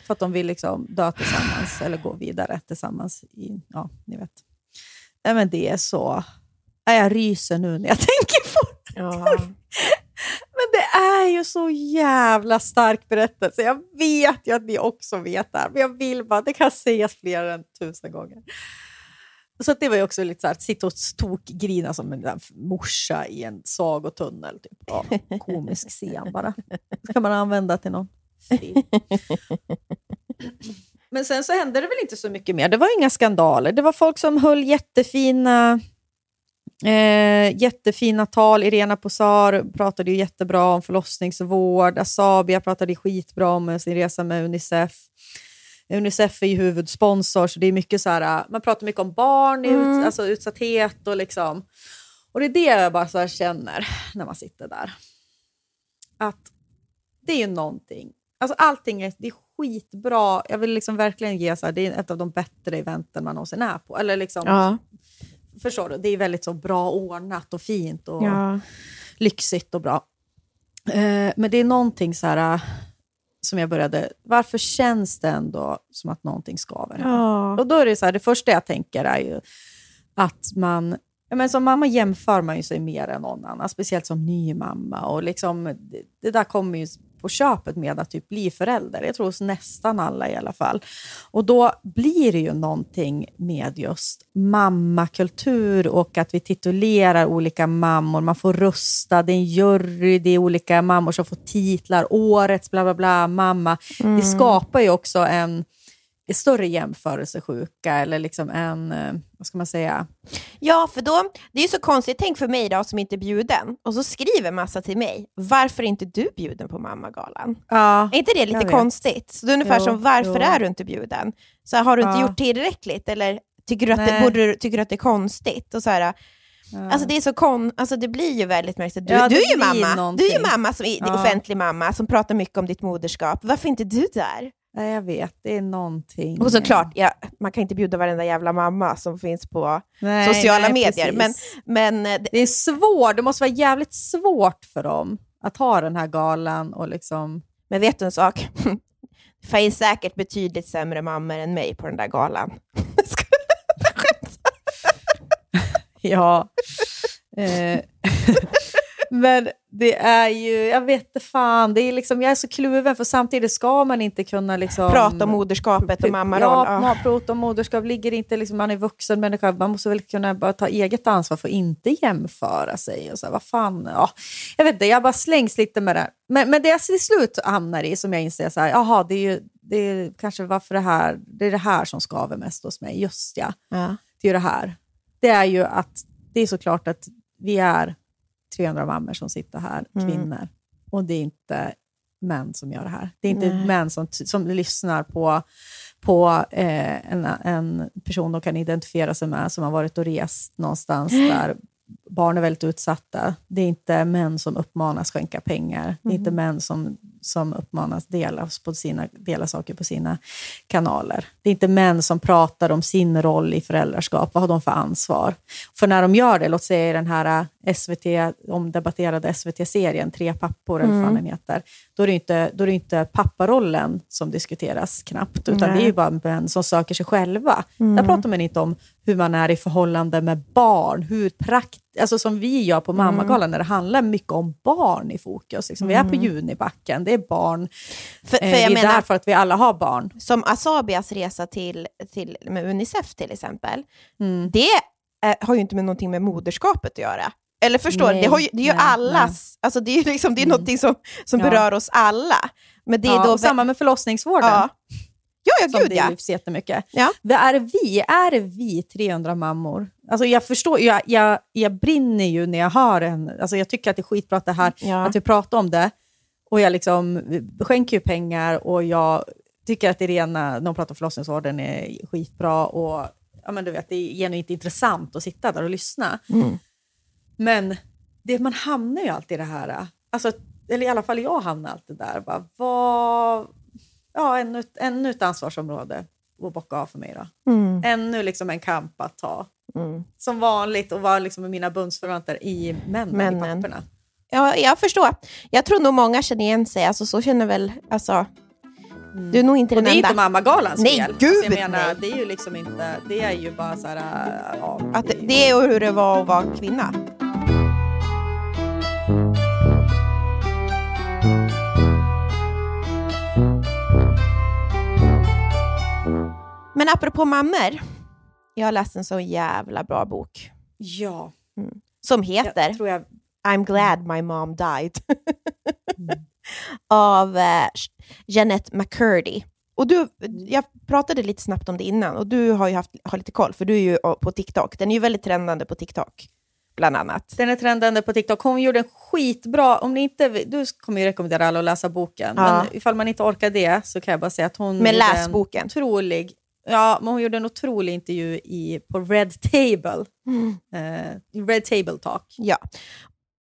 För att de vill liksom dö tillsammans, eller gå vidare tillsammans. I, ja, ni vet. Nej, men det är så... Jag ryser nu när jag tänker på det. Ja. Men det är ju så jävla stark berättelse. Jag vet ju att ni också vet det här, men jag vill bara, det kan sägas fler än tusen gånger. Så det var ju också lite så här, att sitta och tokgrina som en där morsa i en sagotunnel. Typ. Ja, komisk scen bara. Det kan man använda till någon. Men sen så hände det väl inte så mycket mer. Det var inga skandaler. Det var folk som höll jättefina Eh, jättefina tal. Irena Posar pratade ju jättebra om förlossningsvård. Asabia pratade skitbra om sin resa med Unicef. Unicef är ju huvudsponsor, så det är mycket så här, man pratar mycket om barn i ut, alltså utsatthet och liksom. Och det är det jag bara så känner när man sitter där. Att det är ju någonting. Alltså allting är, det är skitbra. Jag vill liksom verkligen ge så här, det är ett av de bättre eventen man någonsin är på. Eller liksom, Ja. Förstår du? Det är väldigt så bra ordnat och fint och Ja. lyxigt och bra. Eh, men det är någonting så här, eh, som jag började... Varför känns det ändå som att någonting skaver? Ja. Och då är det så här, det första jag tänker är ju att man... Ja, men som mamma jämför man ju sig mer än någon annan, speciellt som ny mamma. Och liksom, det, det där kommer ju på köpet med att typ bli förälder. Jag tror hos nästan alla i alla fall. Och då blir det ju någonting med just mammakultur och att vi titulerar olika mammor. Man får rösta, det är en jury, det är olika mammor som får titlar. Årets bla bla bla mamma. Det skapar ju också en en större jämförelsesjuka eller liksom en, eh, vad ska man säga, Ja, för då, det är ju så konstigt. Tänk för mig då som inte är bjuden. Och så skriver massa till mig. Varför är inte du bjuden på mammagalan? Ja, Är inte det lite konstigt? Så det är ungefär Jo, som, varför jo. är du inte bjuden? Så här, har du inte Ja. gjort tillräckligt? Eller tycker du att, det, borde, tycker du att det är konstigt? Och så här, Alltså det är så kon... alltså det blir ju väldigt märkligt. Du, Ja, du är ju mamma, någonting. du är mamma som är Ja. offentlig mamma som pratar mycket om ditt moderskap. Varför är inte du där? Nej, jag vet. Det är någonting. Och såklart, ja, man kan inte bjuda varenda jävla mamma som finns på Nej, sociala nej, medier. Men, precis. men eh, det- Det är svårt. Det måste vara jävligt svårt för dem att ha den här galan och liksom... Men vet du en sak? Det finns säkert betydligt sämre mammor än mig på den där galan. Ja. eh. Men det är ju, jag vet inte fan, det är liksom, jag är så kluven för samtidigt ska man inte kunna liksom... Prata om moderskapet och mammaroll. Ja, Ja. prata om moderskap ligger inte, liksom, man är vuxen människa, man måste väl kunna bara ta eget ansvar för att inte jämföra sig. Och så vad fan, ja. Jag vet inte, jag bara slängs lite med det. Men, men det jag till slut hamnar i, som jag inser, så här, jaha, det är ju det är kanske varför det här, det är det här som skaver mest hos mig. Just ja, Ja. det är ju det här. Det är ju att, det är såklart att vi är 300 mammor som sitter här, Mm. kvinnor. Och det är inte män som gör det här. Det är inte Nej. män som, som lyssnar på, på eh, en, en person de kan identifiera sig med, som har varit och rest någonstans där barn är väldigt utsatta. Det är inte män som uppmanas skänka pengar. Det är inte män som, som uppmanas dela, på sina, dela saker på sina kanaler. Det är inte män som pratar om sin roll i föräldraskap. Vad har de för ansvar? För när de gör det, låt säga i den här SVT, omdebatterade SVT-serien Tre pappor, eller vad fan den heter, då är, det inte, då är det inte papparollen som diskuteras knappt, utan Nej. det är ju bara män som söker sig själva. Där pratar man inte om hur man är i förhållande med barn, hur prakt, alltså som vi gör på Mammagalan, när det handlar mycket om barn i fokus. Liksom. Vi är på Junibacken, det är barn. För, för Eh, jag vi är menar, där för att vi alla har barn. som Asabias resa till, till med Unicef till exempel, Mm. det eh, har ju inte med någonting med moderskapet att göra. Eller förstår du? Nej, Det, har ju, det är ju nej, allas, alltså det är liksom, det är Mm. någonting som, som Ja. berör oss alla. Men det är Ja, då... samma med förlossningsvården. ja. Ja, ja, som gud ja. drivs jättemycket. Ja. Det är vi, är det vi 300 mammor? Alltså jag förstår, jag, jag, jag brinner ju när jag hör en, alltså jag tycker att det är skitbra att, det här, Ja. att vi pratar om det. Och jag liksom skänker ju pengar och jag tycker att Irena, när hon pratar om förlossningsvården, är skitbra. Och ja, men du vet, det är genuint intressant att sitta där och lyssna. Mm. Men det, man hamnar ju alltid i det här, alltså, eller i alla fall jag hamnar alltid där. Bara, vad, ja, ännu, ännu ett ansvarsområde att bocka av för mig. Då. Mm. Ännu liksom en kamp att ta. Mm. Som vanligt och vara liksom med mina bundsförvanter i männen, Männen. i papperna. Ja, jag förstår. Jag tror nog många känner igen sig. Alltså, så känner väl... Alltså, Du är nog inte Och den det är enda. inte mammagalans Nej, fel. gud, alltså jag menar, nej. Det är ju liksom inte, det är ju bara så här, äh, ja, Att det, det är hur det var att vara kvinna. Men apropå mammor. Jag har läst en så jävla bra bok Ja, som heter jag jag, I'm glad my mom died. Av eh, Jeanette McCurdy. Och du, jag pratade lite snabbt om det innan och du har ju haft har lite koll för du är ju på TikTok. Den är ju väldigt trendande på TikTok, bland annat. den är trendande på TikTok. Hon gjorde en skitbra, om ni inte, du kommer ju rekommendera alla att läsa boken, Ja. men ifall man inte orkar det så kan jag bara säga att hon Men läs en boken. otrolig, ja, men hon gjorde en otrolig intervju i, på Red Table, eh, Red Table Talk. Ja.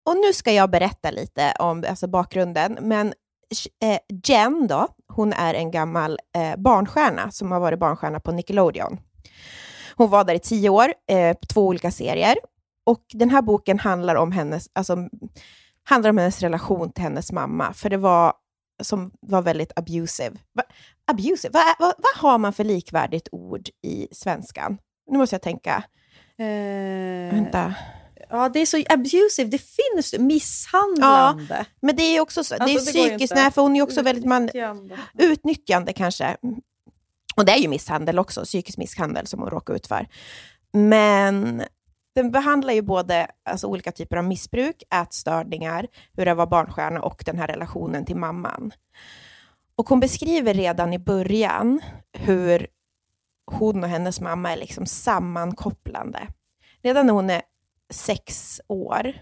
Och nu ska jag berätta lite om alltså, bakgrunden. Men eh, Jen då, hon är en gammal eh, barnstjärna som har varit barnstjärna på Nickelodeon. Hon var där i tio år, eh, två olika serier. Och den här boken handlar om hennes, alltså, handlar om hennes relation till hennes mamma, för det var som var väldigt abusive. Va, abusive? Vad vad- vad har man för likvärdigt ord i svenskan? Nu måste jag tänka. Eh, Vänta. ja, det är så abusive, det finns misshandlande. Men det är också så, det är Alltså, det går ju psykiskt, nej, för hon är också väldigt man, Utnyttjande. utnyttjande kanske. Och det är ju misshandel också, psykisk misshandel som hon råkar ut för. Men den behandlar ju både alltså, olika typer av missbruk, ätstörningar, hur det var barnstjärna och den här relationen till mamman. Och hon beskriver redan i början hur hon och hennes mamma är liksom sammankopplande. Redan när hon är sex år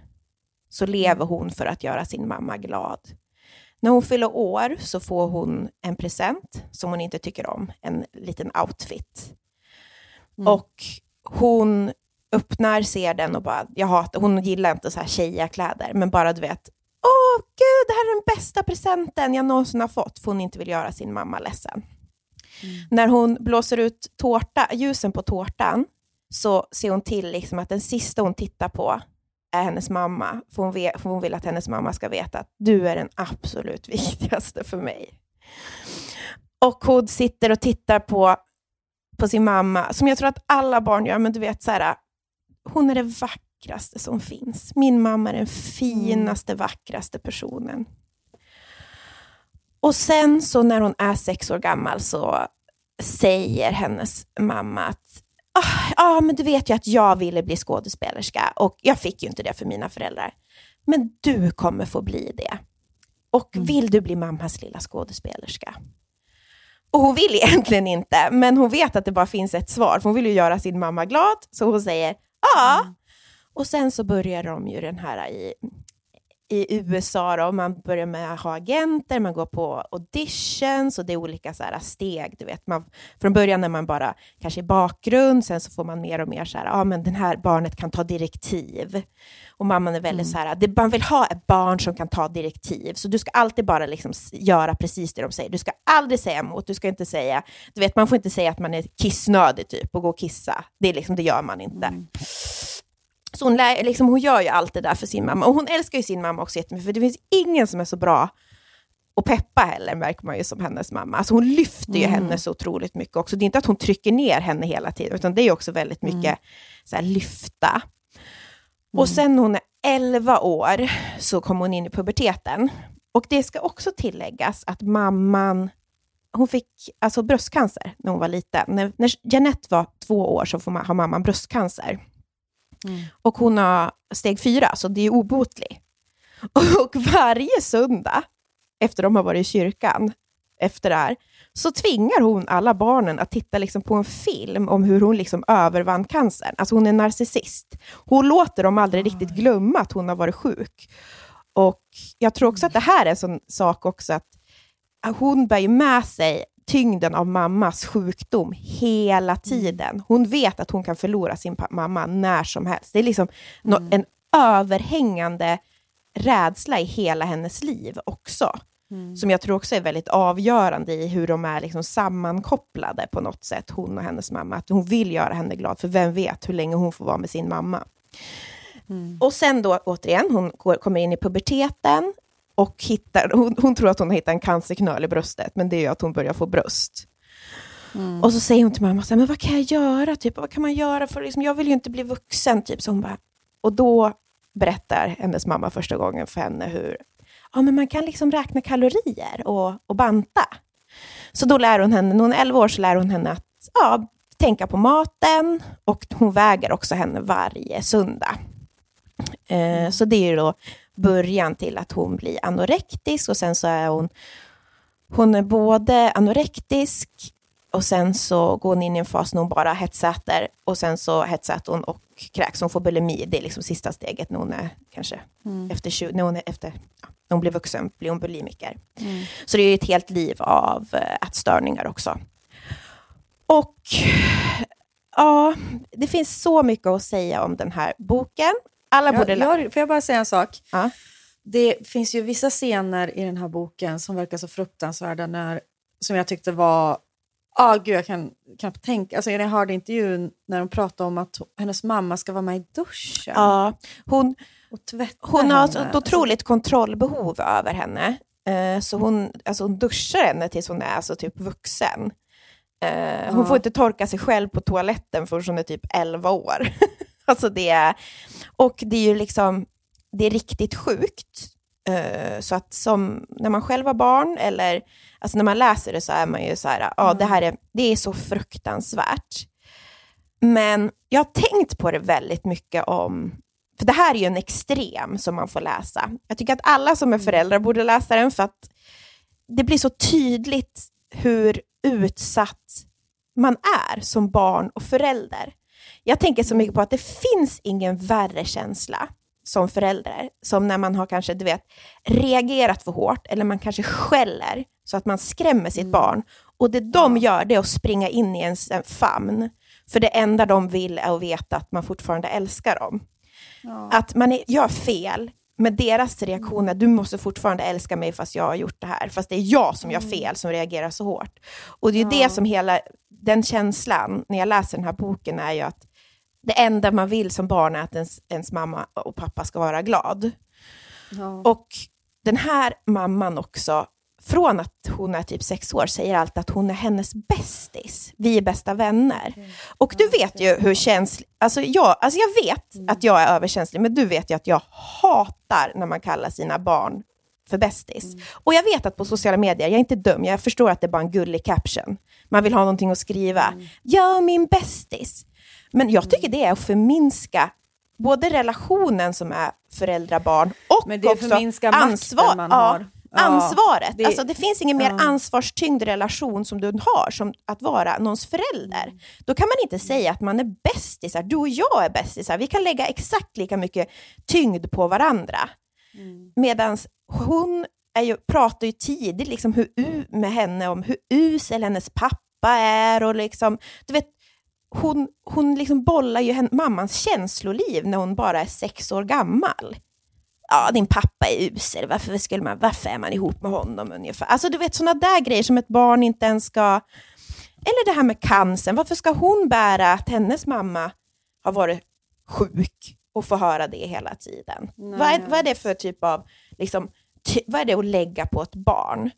så lever hon för att göra sin mamma glad. När hon fyller år så får hon en present som hon inte tycker om, en liten outfit. Och hon öppnar, ser den och bara, jag hatar, hon gillar inte så här tjejiga kläder, men bara du vet, åh gud, det här är den bästa presenten jag någonsin har fått, för hon inte vill göra sin mamma ledsen. När hon blåser ut tårta, ljusen på tårtan, så ser hon till liksom att den sista hon tittar på är hennes mamma, för hon, vet, för hon vill att hennes mamma ska veta att du är den absolut viktigaste för mig. Och hon sitter och tittar på, på sin mamma, som jag tror att alla barn gör, men du vet så här, hon är det vackraste som finns. Min mamma är den finaste, vackraste personen. Och sen så när hon är sex år gammal så säger hennes mamma att "Ah, ja, men du vet ju att jag ville bli skådespelerska och jag fick ju inte det för mina föräldrar. Men du kommer få bli det. Och vill du bli mammas lilla skådespelerska? Och hon vill egentligen inte, men hon vet att det bara finns ett svar, för hon vill ju göra sin mamma glad, så hon säger ja. Och sen så börjar de ju den här i i USA då, man börjar med att ha agenter, man går på auditions och det är olika så här steg. Du vet. Man, från början är man bara kanske i bakgrund, sen så får man mer och mer så här, ja ah, men det här barnet kan ta direktiv. Och mamman är väldigt mm. så här, det, man vill ha ett barn som kan ta direktiv, så du ska alltid bara liksom göra precis det de säger. Du ska aldrig säga emot, du ska inte säga, du vet man får inte säga att man är kissnödig typ och gå och kissa. Det, är liksom, det gör man inte. Mm. Så hon, lär, liksom, hon gör ju allt det där för sin mamma. Och hon älskar ju sin mamma också jättemycket, för det finns ingen som är så bra och peppa heller, märker man ju som hennes mamma. Alltså hon lyfter ju mm. henne så otroligt mycket också. Det är inte att hon trycker ner henne hela tiden, utan det är också väldigt mycket mm. så här, lyfta. Mm. Och sen när hon är 11 år så kommer hon in i puberteten. Och det ska också tilläggas att mamman, hon fick alltså bröstcancer när hon var liten. När, när Jeanette var två år så får har mamman bröstcancer. Mm. Och hon har steg fyra, så det är obotlig. Och varje söndag, efter de har varit i kyrkan, efter det här, så tvingar hon alla barnen att titta liksom på en film om hur hon liksom övervann cancern. Alltså hon är narcissist. Hon låter dem aldrig riktigt glömma att hon har varit sjuk. Och Jag tror också att det här är en sån sak också att hon bär ju med sig tyngden av mammas sjukdom hela mm. tiden. Hon vet att hon kan förlora sin mamma när som helst. Det är liksom mm. en överhängande rädsla i hela hennes liv också. Mm. Som jag tror också är väldigt avgörande i hur de är liksom sammankopplade på något sätt, hon och hennes mamma. Att hon vill göra henne glad, för vem vet hur länge hon får vara med sin mamma. Mm. Och sen då återigen, hon går, kommer in i puberteten och hittar, hon, hon, tror att hon har hittat en cancerknöl i bröstet, men det är ju att hon börjar få bröst. Mm. Och så säger hon till mamma, så här, men vad kan jag göra? Typ, vad kan man göra? för liksom, Jag vill ju inte bli vuxen. Typ. Så hon bara, och då berättar hennes mamma första gången för henne hur ja, men man kan liksom räkna kalorier och, och banta. Så då lär hon henne, när hon är 11 år, så lär hon henne att ja, tänka på maten och hon väger också henne varje söndag. Eh, så det är då början till att hon blir anorektisk och sen så är hon, hon är både anorektisk och sen så går hon in i en fas när hon bara hetsäter och sen så hetsäter hon och kräks. Hon får bulimi, det är liksom sista steget när hon är kanske mm. efter 20, när hon är efter, när hon blir vuxen blir hon bulimiker. Mm. Så det är ett helt liv av äh, ätstörningar också. Och ja, det finns så mycket att säga om den här boken. Alla borde... Jag, jag, får jag bara säga en sak? Ja. Det finns ju vissa scener i den här boken som verkar så fruktansvärda, när, som jag tyckte var... Ah, gud, jag kan knappt tänka... Alltså, jag hörde intervjun när de pratade om att hennes mamma ska vara med i duschen. Ja, hon, hon har ett otroligt kontrollbehov över henne. Eh, så hon, alltså hon duschar henne tills hon är alltså typ vuxen. Eh, hon ja. får inte torka sig själv på toaletten förrän hon är typ 11 år. alltså det, och det är ju liksom, det är riktigt sjukt. Uh, så att som när man själv var barn, eller alltså när man läser det så är man ju så här, ja mm. det här är, det är så fruktansvärt. Men jag har tänkt på det väldigt mycket om, för det här är ju en extrem som man får läsa. Jag tycker att alla som är mm. föräldrar borde läsa den, för att det blir så tydligt hur utsatt man är som barn och förälder. Jag tänker så mycket på att det finns ingen värre känsla som förälder, som när man har kanske, du vet, reagerat för hårt, eller man kanske skäller så att man skrämmer sitt mm. barn. Och det de gör, det är att springa in i ens famn. För det enda de vill är att veta att man fortfarande älskar dem. Ja. Att man är, gör fel, men deras reaktion är du måste fortfarande älska mig fast jag har gjort det här. Fast det är jag som gör mm. fel som reagerar så hårt. Och det är ja. det som hela, den känslan, när jag läser den här boken, är ju att det enda man vill som barn är att ens, ens mamma och pappa ska vara glad. Ja. Och den här mamman också, från att hon är typ sex år, säger alltid att hon är hennes bästis. Vi är bästa vänner. Okay. Och du vet ju hur känslig... Alltså jag, alltså jag vet mm. att jag är överkänslig, men du vet ju att jag hatar när man kallar sina barn för bästis. Mm. Och jag vet att på sociala medier, jag är inte dum, jag förstår att det är bara en gullig caption. Man vill ha någonting att skriva. Mm. Ja, min bästis. Men jag tycker det är att förminska både relationen som är föräldrar-barn och också ansvar. Man har. Ja, ansvaret. Det, alltså, det finns ingen mer ja. ansvarstyngd relation som du har som att vara någons förälder. Mm. Då kan man inte säga att man är bästisar. Du och jag är bästisar. Vi kan lägga exakt lika mycket tyngd på varandra. Medan hon är ju, pratar ju tidigt liksom hur, med henne om hur usel hennes pappa är och liksom, du vet, hon, hon liksom bollar ju hen, mammans känsloliv när hon bara är sex år gammal. Ja, din pappa är usel, varför, skulle man, varför är man ihop med honom ungefär? Alltså du vet sådana där grejer som ett barn inte ens ska... Eller det här med cancern, varför ska hon bära att hennes mamma har varit sjuk och få höra det hela tiden? Vad är, vad är det för typ av, liksom, ty, vad är det att lägga på ett barn?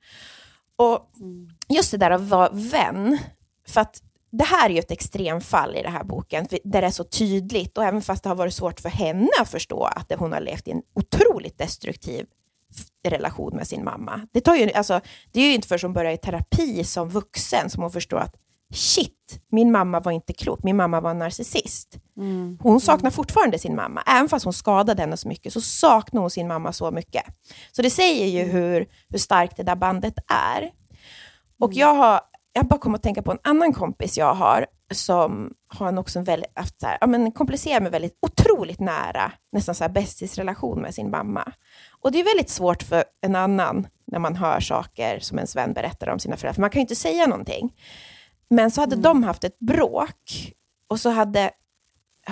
Och just det där att vara vän, för att det här är ju ett extremfall i den här boken, där det är så tydligt, och även fast det har varit svårt för henne att förstå att hon har levt i en otroligt destruktiv relation med sin mamma. Det, tar ju, alltså, det är ju inte förrän hon börjar i terapi som vuxen som hon förstår att shit, min mamma var inte klok, min mamma var en narcissist. Hon saknar fortfarande sin mamma. Även fast hon skadade henne så mycket, så saknar hon sin mamma så mycket. Så det säger ju hur, hur starkt det där bandet är. Och jag har, jag bara kommit att tänka på en annan kompis jag har, som har en också en väldigt, haft så här, ja, men komplicerad med väldigt otroligt nära, nästan så här bästisrelation med sin mamma. Och det är väldigt svårt för en annan när man hör saker som ens vän berättar om sina föräldrar, för man kan ju inte säga någonting. Men så hade de haft ett bråk och så hade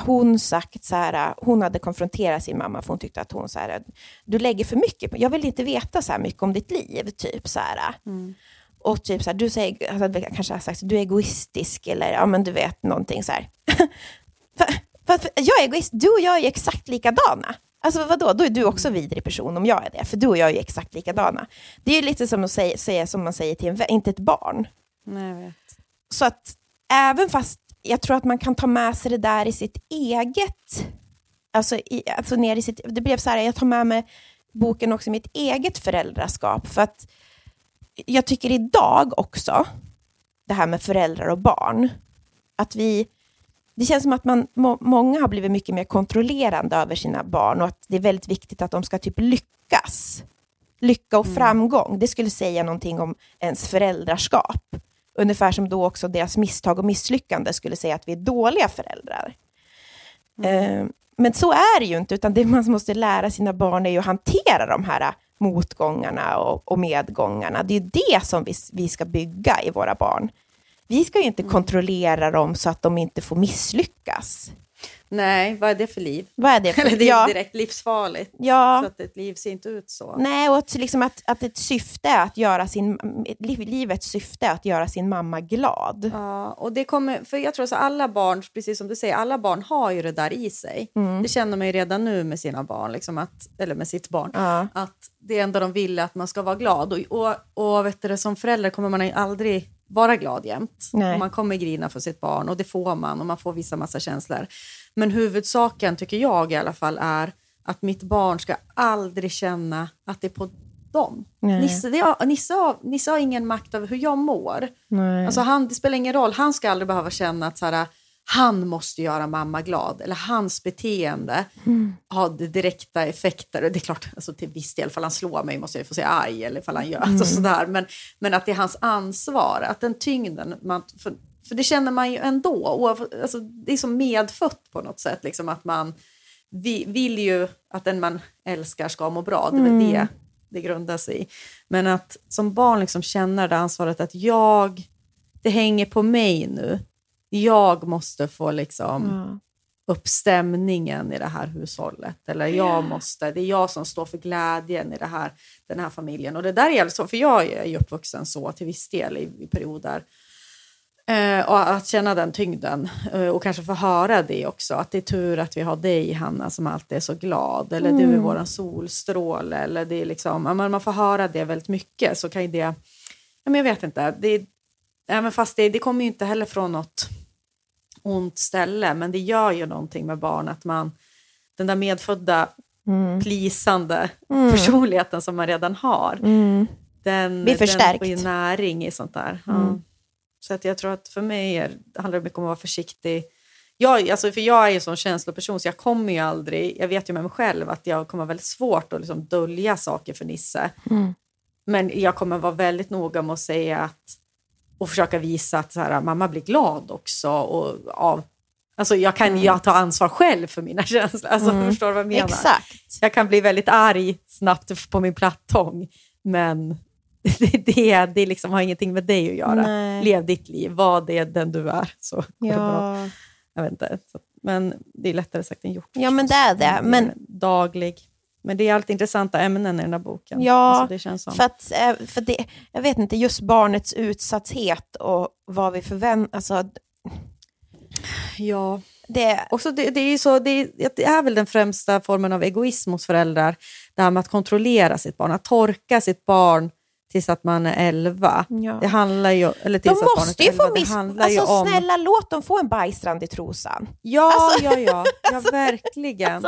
hon sagt så här, hon hade konfronterat sin mamma för hon tyckte att hon så här, du lägger för mycket, jag vill inte veta så här mycket om ditt liv, typ så här. Och typ så här, du säger, hade kanske har sagt du är egoistisk eller ja men du vet någonting så här. För- för- för jag är egoist, du och jag är ju exakt likadana. Alltså vadå, då är du också vidrig person om jag är det, för du och jag är ju exakt likadana. Det är ju lite som att säga, säga som man säger till en vän, inte ett barn. Nej. Så att även fast jag tror att man kan ta med sig det där i sitt eget, alltså, i, alltså ner i sitt, det blev så här, jag tar med mig boken också i mitt eget föräldraskap, för att jag tycker idag också, det här med föräldrar och barn, att vi, det känns som att man, må, många har blivit mycket mer kontrollerande över sina barn och att det är väldigt viktigt att de ska typ lyckas. Lycka och framgång, det skulle säga någonting om ens föräldraskap. Ungefär som då också deras misstag och misslyckande skulle säga att vi är dåliga föräldrar. Eh, men så är det ju inte, utan det man måste lära sina barn är ju att hantera de här motgångarna och, och medgångarna. Det är det som vi, vi ska bygga i våra barn. Vi ska ju inte kontrollera dem så att de inte får misslyckas. Nej, vad är det för liv? Vad är det för... Det är ja, direkt livsfarligt. ja. Så att ett liv ser inte ut så. Nej, och att, liksom att, att ett syfte är att göra sin, liv- livets syfte att göra sin mamma glad. Ja, och det kommer, för jag tror att alla barn, precis som du säger, alla barn har ju det där i sig. Mm. Det känner man ju redan nu med sina barn, liksom att, eller med sitt barn. Ja. Att det enda de vill är att man ska vara glad. Och, och, och vet du, som förälder kommer man aldrig vara glad jämt. Man kommer grina för sitt barn och det får man och man får vissa massa känslor. Men huvudsaken tycker jag i alla fall är att mitt barn ska aldrig känna att det är på dem. Nej. Nisse, det har, Nisse, har, Nisse har ingen makt över hur jag mår. Nej. Alltså han, det spelar ingen roll, han ska aldrig behöva känna att så här, han måste göra mamma glad eller hans beteende har det direkta effekter. Det är klart, alltså till viss del, ifall han slår mig måste jag få säga aj eller ifall han gör alltså sådär. Men, men att det är hans ansvar, att den tyngden, man, för, för det känner man ju ändå. Alltså, det är som medfött på något sätt, liksom att man vi, vill ju att den man älskar ska må bra. Det är väl det det grundar sig i. Men att som barn liksom känna det ansvaret att jag, det hänger på mig nu. Jag måste få liksom upp stämningen i det här hushållet. Eller jag måste, det är jag som står för glädjen i det här, den här familjen. Och det där är så, för jag är ju uppvuxen så till viss del i, i perioder. Eh, och att känna den tyngden eh, och kanske få höra det också. Att det är tur att vi har dig Hanna som alltid är så glad. Eller du är våran solstråle. Eller det är liksom, men man får höra det väldigt mycket så kan ju det, ja, men jag vet inte. Det, även fast det, det kommer ju inte heller från något ont ställe. Men det gör ju någonting med barn att man, den där medfödda plisande personligheten som man redan har. Den, Blir förstärkt. den får ju näring i sånt där. Ja. Så att jag tror att för mig är, handlar det mycket om att vara försiktig. Jag, alltså för jag är ju en sån känsloperson så jag kommer ju aldrig, jag vet ju med mig själv att jag kommer ha väldigt svårt att liksom dölja saker för Nisse. Men jag kommer vara väldigt noga med att säga att och försöka visa att så här, mamma blir glad också och av Alltså jag kan jag ta ansvar själv för mina känslor. Alltså, Mm. Förstår du vad jag menar? Exakt. Jag kan bli väldigt arg snabbt på min plattång, men det, det, det liksom har ingenting med dig att göra. Nej. Lev ditt liv, var det den du är. Så det bra. Ja. Jag vet inte. Så, men det är lättare sagt än gjort. ja, men det är det. Men Daglig. Men det är alltid intressanta ämnen i den här boken. Ja, alltså, det känns som. För att, eh, för det, jag vet inte, just barnets utsatthet och vad vi förväntar alltså, Ja. det, Också det, det, är så, det, det är väl den främsta formen av egoism hos föräldrar. Det här med att kontrollera sitt barn, att torka sitt barn tills att man är 11. Ja. Det handlar ju, eller de tills att barnet måste ju 11, få miss... Alltså om... snälla, låt dem få en bajsrand i trosan. Ja, Alltså- ja, ja, ja verkligen.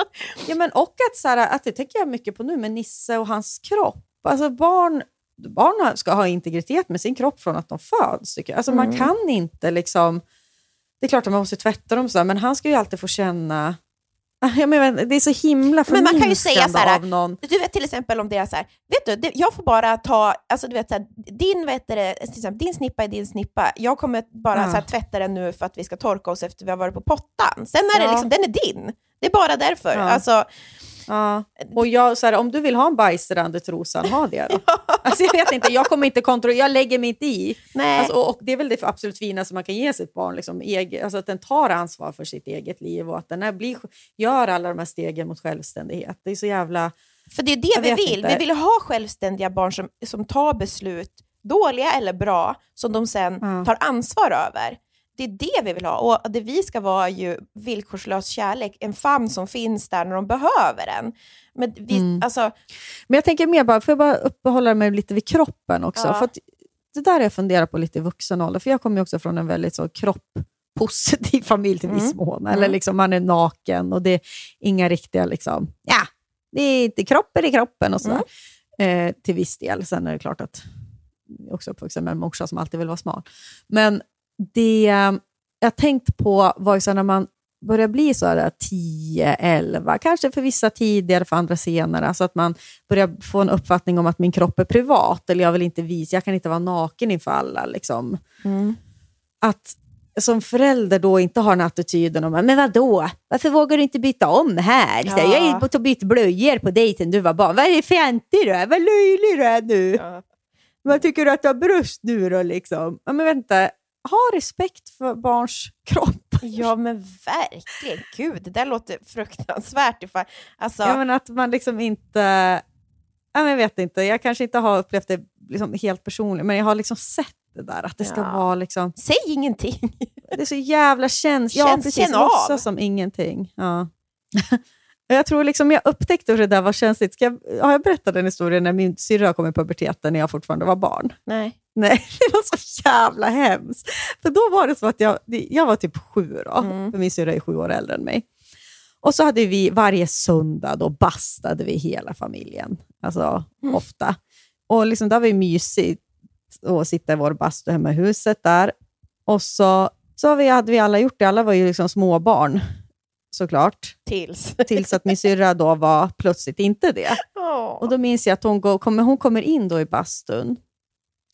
ja, men och att, så här, att det tänker jag mycket på nu med Nisse och hans kropp. Alltså barn, barn ska ha integritet med sin kropp från att de föds. Tycker jag. Alltså, Man Mm. kan inte liksom... Det är klart att man måste tvätta dem, så här, men han ska ju alltid få känna... Jag menar, det är så himla Men man kan ju säga så här. Du vet till exempel om det är så här, vet du, det, jag får bara ta, alltså du vet så här, din, vet det, till exempel, din snippa är din snippa, jag kommer bara Ja. så här, tvätta den nu för att vi ska torka oss efter vi har varit på pottan. Sen är det Ja. liksom, den är din. Det är bara därför. Ja. Alltså, Ja. Och jag, så här, om du vill ha en bajsrand i trosan, ha det då. Alltså, jag vet inte, jag kommer inte kontrollera, jag lägger mig inte i. nej. Alltså, och, och det är väl det absolut finaste man kan ge sitt barn, liksom, eg, alltså att den tar ansvar för sitt eget liv och att den är, blir, gör alla de här stegen mot självständighet. Det är så jävla... För det är det vi vill. inte. Vi vill ha självständiga barn som, som tar beslut, dåliga eller bra, som de sen Ja. tar ansvar över. Det är det vi vill ha. Och det vi ska vara är ju villkorslös kärlek, en famn som finns där när de behöver den. Men vi, Mm. alltså, Men jag tänker mer bara, får jag bara uppehålla mig lite vid kroppen också? Ja. För att det där har jag funderat på lite i vuxen ålder, för jag kommer ju också från en väldigt så kropppositiv familj till viss Mm. mån. Eller Mm. liksom, man är naken och det är inga riktiga, liksom, ja, det är inte kroppen i kroppen och sådär. Mm. Eh, till viss del. Sen är det klart att jag också uppvuxen med en morsa som alltid vill vara smal. Men det jag tänkt på var ju så när man börjar bli så här 10, 11, kanske för vissa tidigare, för andra senare, alltså att man börjar få en uppfattning om att min kropp är privat, eller jag vill inte visa, jag kan inte vara naken inför alla. Liksom. mm. Att som förälder då inte har den attityden om men vadå, varför vågar du inte byta om här? Så Ja. Jag har ju bytt blöjor på dig sen du var barn. Vad är det fjantig du är? Vad löjlig du är nu. Ja. Vad tycker du att du har bröst nu då? Liksom? Ja, men vänta, ha respekt för barns kropp. ja, men verkligen. Gud, det där låter fruktansvärt. Ifall, alltså, Ja, men att man liksom inte... Ja, men jag vet inte, jag kanske inte har upplevt det liksom helt personligt, men jag har liksom sett det där, att det ska Ja. vara liksom... Säg ingenting. Det är så jävla käns... Ja, Känns- precis. Låtsas som ingenting. Ja. jag tror liksom jag upptäckte hur det där var känsligt. Ska jag, har jag berättat den historien när min syrra kom i puberteten när jag fortfarande var barn? Nej. Nej, det var så jävla hemskt. För då var det så att jag, jag var typ sju då, Mm. för min syrra är sju år äldre än mig. Och så hade vi varje söndag, då bastade vi hela familjen. Alltså Mm. ofta. Och liksom, det var ju mysigt att sitta i vår bastu hemma i huset där. Och så, så har vi, hade vi alla gjort det. Alla var ju liksom småbarn, såklart. Tills. Tills att min syrra då var plötsligt inte det. Och då minns jag att hon, går, kommer, hon kommer in då i bastun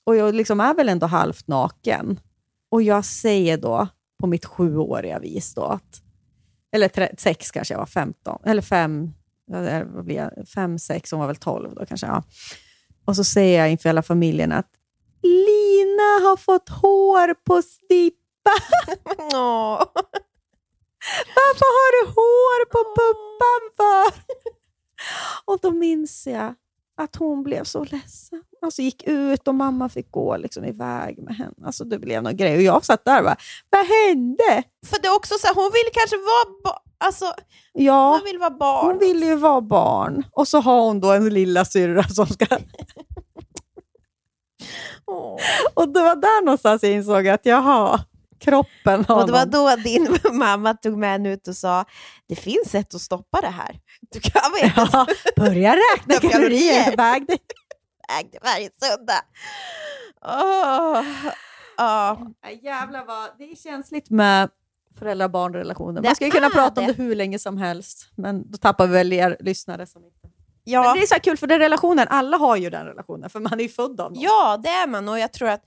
och jag liksom är väl ändå halvt naken. Och jag säger då på mitt sjuåriga vis då att, eller sex kanske jag var, 15, eller fem, vad blir jag, fem, sex, hon var väl tolv då kanske. Ja. Och så säger jag inför hela familjen att Lina har fått hår på snippan. Varför har du hår på puppan för? Och då minns jag att hon blev så ledsen. Alltså gick ut och mamma fick gå liksom iväg med henne. Alltså det blev någon grej. Och jag satt där och bara, vad hände? För det är också så här, hon vill kanske vara alltså, Ja, hon vill vara barn. hon ville ju vara barn. Och så har hon då en lilla syrra som ska... Och det var där någonstans jag insåg att jaha, kroppen har Och det var då din mamma tog med henne ut och sa, det finns sätt att stoppa det här. Du kan vara Ja, börja räkna Kalorier. Väg dig. iväg det varje söndag. Ja. Nej, Jävlar vad, det är känsligt med föräldrar-barn-relationer. Det Man skulle kunna prata om det. det hur länge som helst, men då tappar vi väl er lyssnare. Som inte... Men Ja. det är så kul, för den relationen, alla har ju den relationen, för man är ju född av någon. ja, det är man. Och jag tror att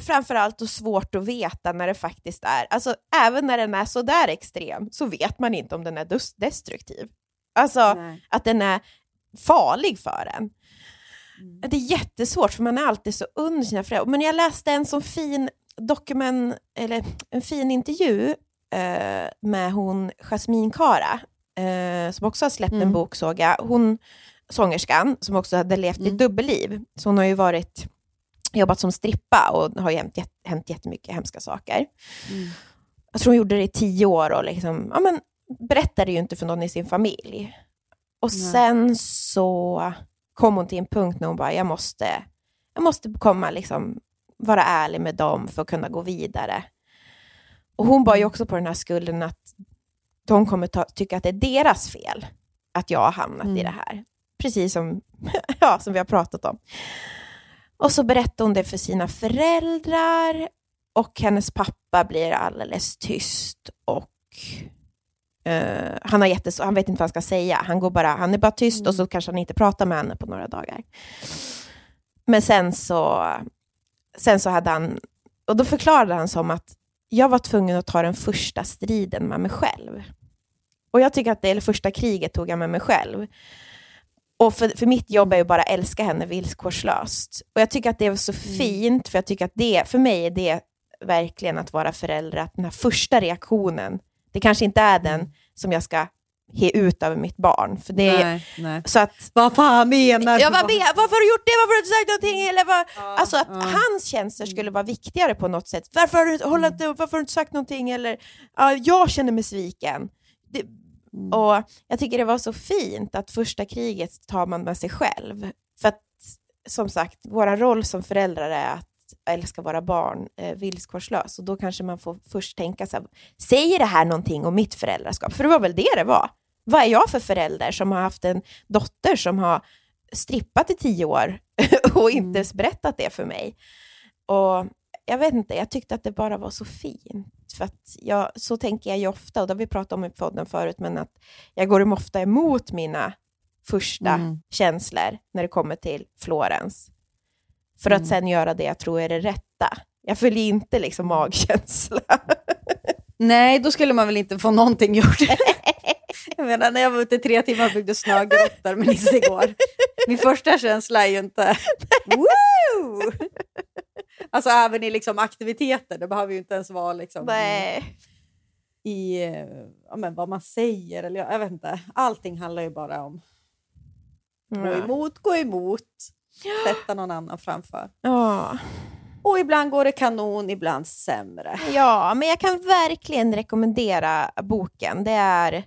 framförallt och svårt att veta när det faktiskt är, alltså även när den är så där extrem så vet man inte om den är destruktiv. Alltså Nej. att den är farlig för en. Det är jättesvårt för man är alltid så under sina föräldrar. Men jag läste en sån fin dokument, eller en fin intervju eh, med hon Jasmine Kara, eh, som också har släppt en Mm. bok såg jag. Hon, sångerskan, som också hade levt ett Mm. dubbelliv. Så hon har ju varit, jobbat som strippa och har hänt, jätt- hänt jättemycket hemska saker. Mm. Jag tror hon gjorde det i tio år och liksom, ja, men, berättade ju inte för någon i sin familj. Och Nej. sen så kom hon till en punkt när hon bara, jag måste, jag måste komma liksom, vara ärlig med dem för att kunna gå vidare. Och hon bar ju också på den här skulden att de kommer ta, tycka att det är deras fel att jag har hamnat i Mm. det här. Precis som, ja, som vi har pratat om. Och så berättade hon det för sina föräldrar och hennes pappa blir alldeles tyst och eh, han, har jättes, han vet inte vad han ska säga. Han, går bara, han är bara tyst och så kanske han inte pratar med henne på några dagar. Men sen så, sen så hade han, och då förklarade han som att jag var tvungen att ta den första striden med mig själv. Och jag tycker att det, eller första kriget tog jag med mig själv. Och för, för mitt jobb är ju bara att älska henne villkorslöst. Och jag tycker att det är så fint, för jag tycker att det, för mig är det verkligen att vara förälder, att den här första reaktionen, det kanske inte är den som jag ska he ut över mitt barn. För det är, Nej, nej. så att, Vad fan menar Ja, du? vad, men- varför har du gjort det? Varför har du inte sagt någonting? Eller vad? alltså att ja. hans känslor skulle vara viktigare på något sätt. Varför har du, hålla inte, varför har du inte sagt någonting? Eller ja, jag känner mig sviken. Det, Och Jag tycker det var så fint att första kriget tar man med sig själv. För att som sagt, vår roll som föräldrar är att älska våra barn eh, villkorslöst. Och då kanske man får först tänka så här, säger det här någonting om mitt föräldraskap? För det var väl det det var. Vad är jag för förälder som har haft en dotter som har strippat i tio år och inte berättat det för mig? Och jag vet inte, jag tyckte att det bara var så fint. För att jag, så tänker jag ju ofta, och det har vi pratat om i podden förut, men att jag går ofta emot mina första Mm. känslor när det kommer till Florens. För att sen göra det jag tror är det rätta. Jag följer inte liksom magkänsla. Nej, då skulle man väl inte få någonting gjort. jag menar, när jag var ute tre timmar och byggde snögrottor med Nisse igår. Min första känsla är ju inte Woo! Alltså även i liksom aktiviteter, det behöver ju inte ens vara liksom Nej. i ja, men vad man säger. Eller jag, jag vet inte. Allting handlar ju bara om gå Ja. emot, gå emot, sätta någon annan framför. Ja. Och ibland går det kanon, ibland sämre. ja, men jag kan verkligen rekommendera boken. Det är...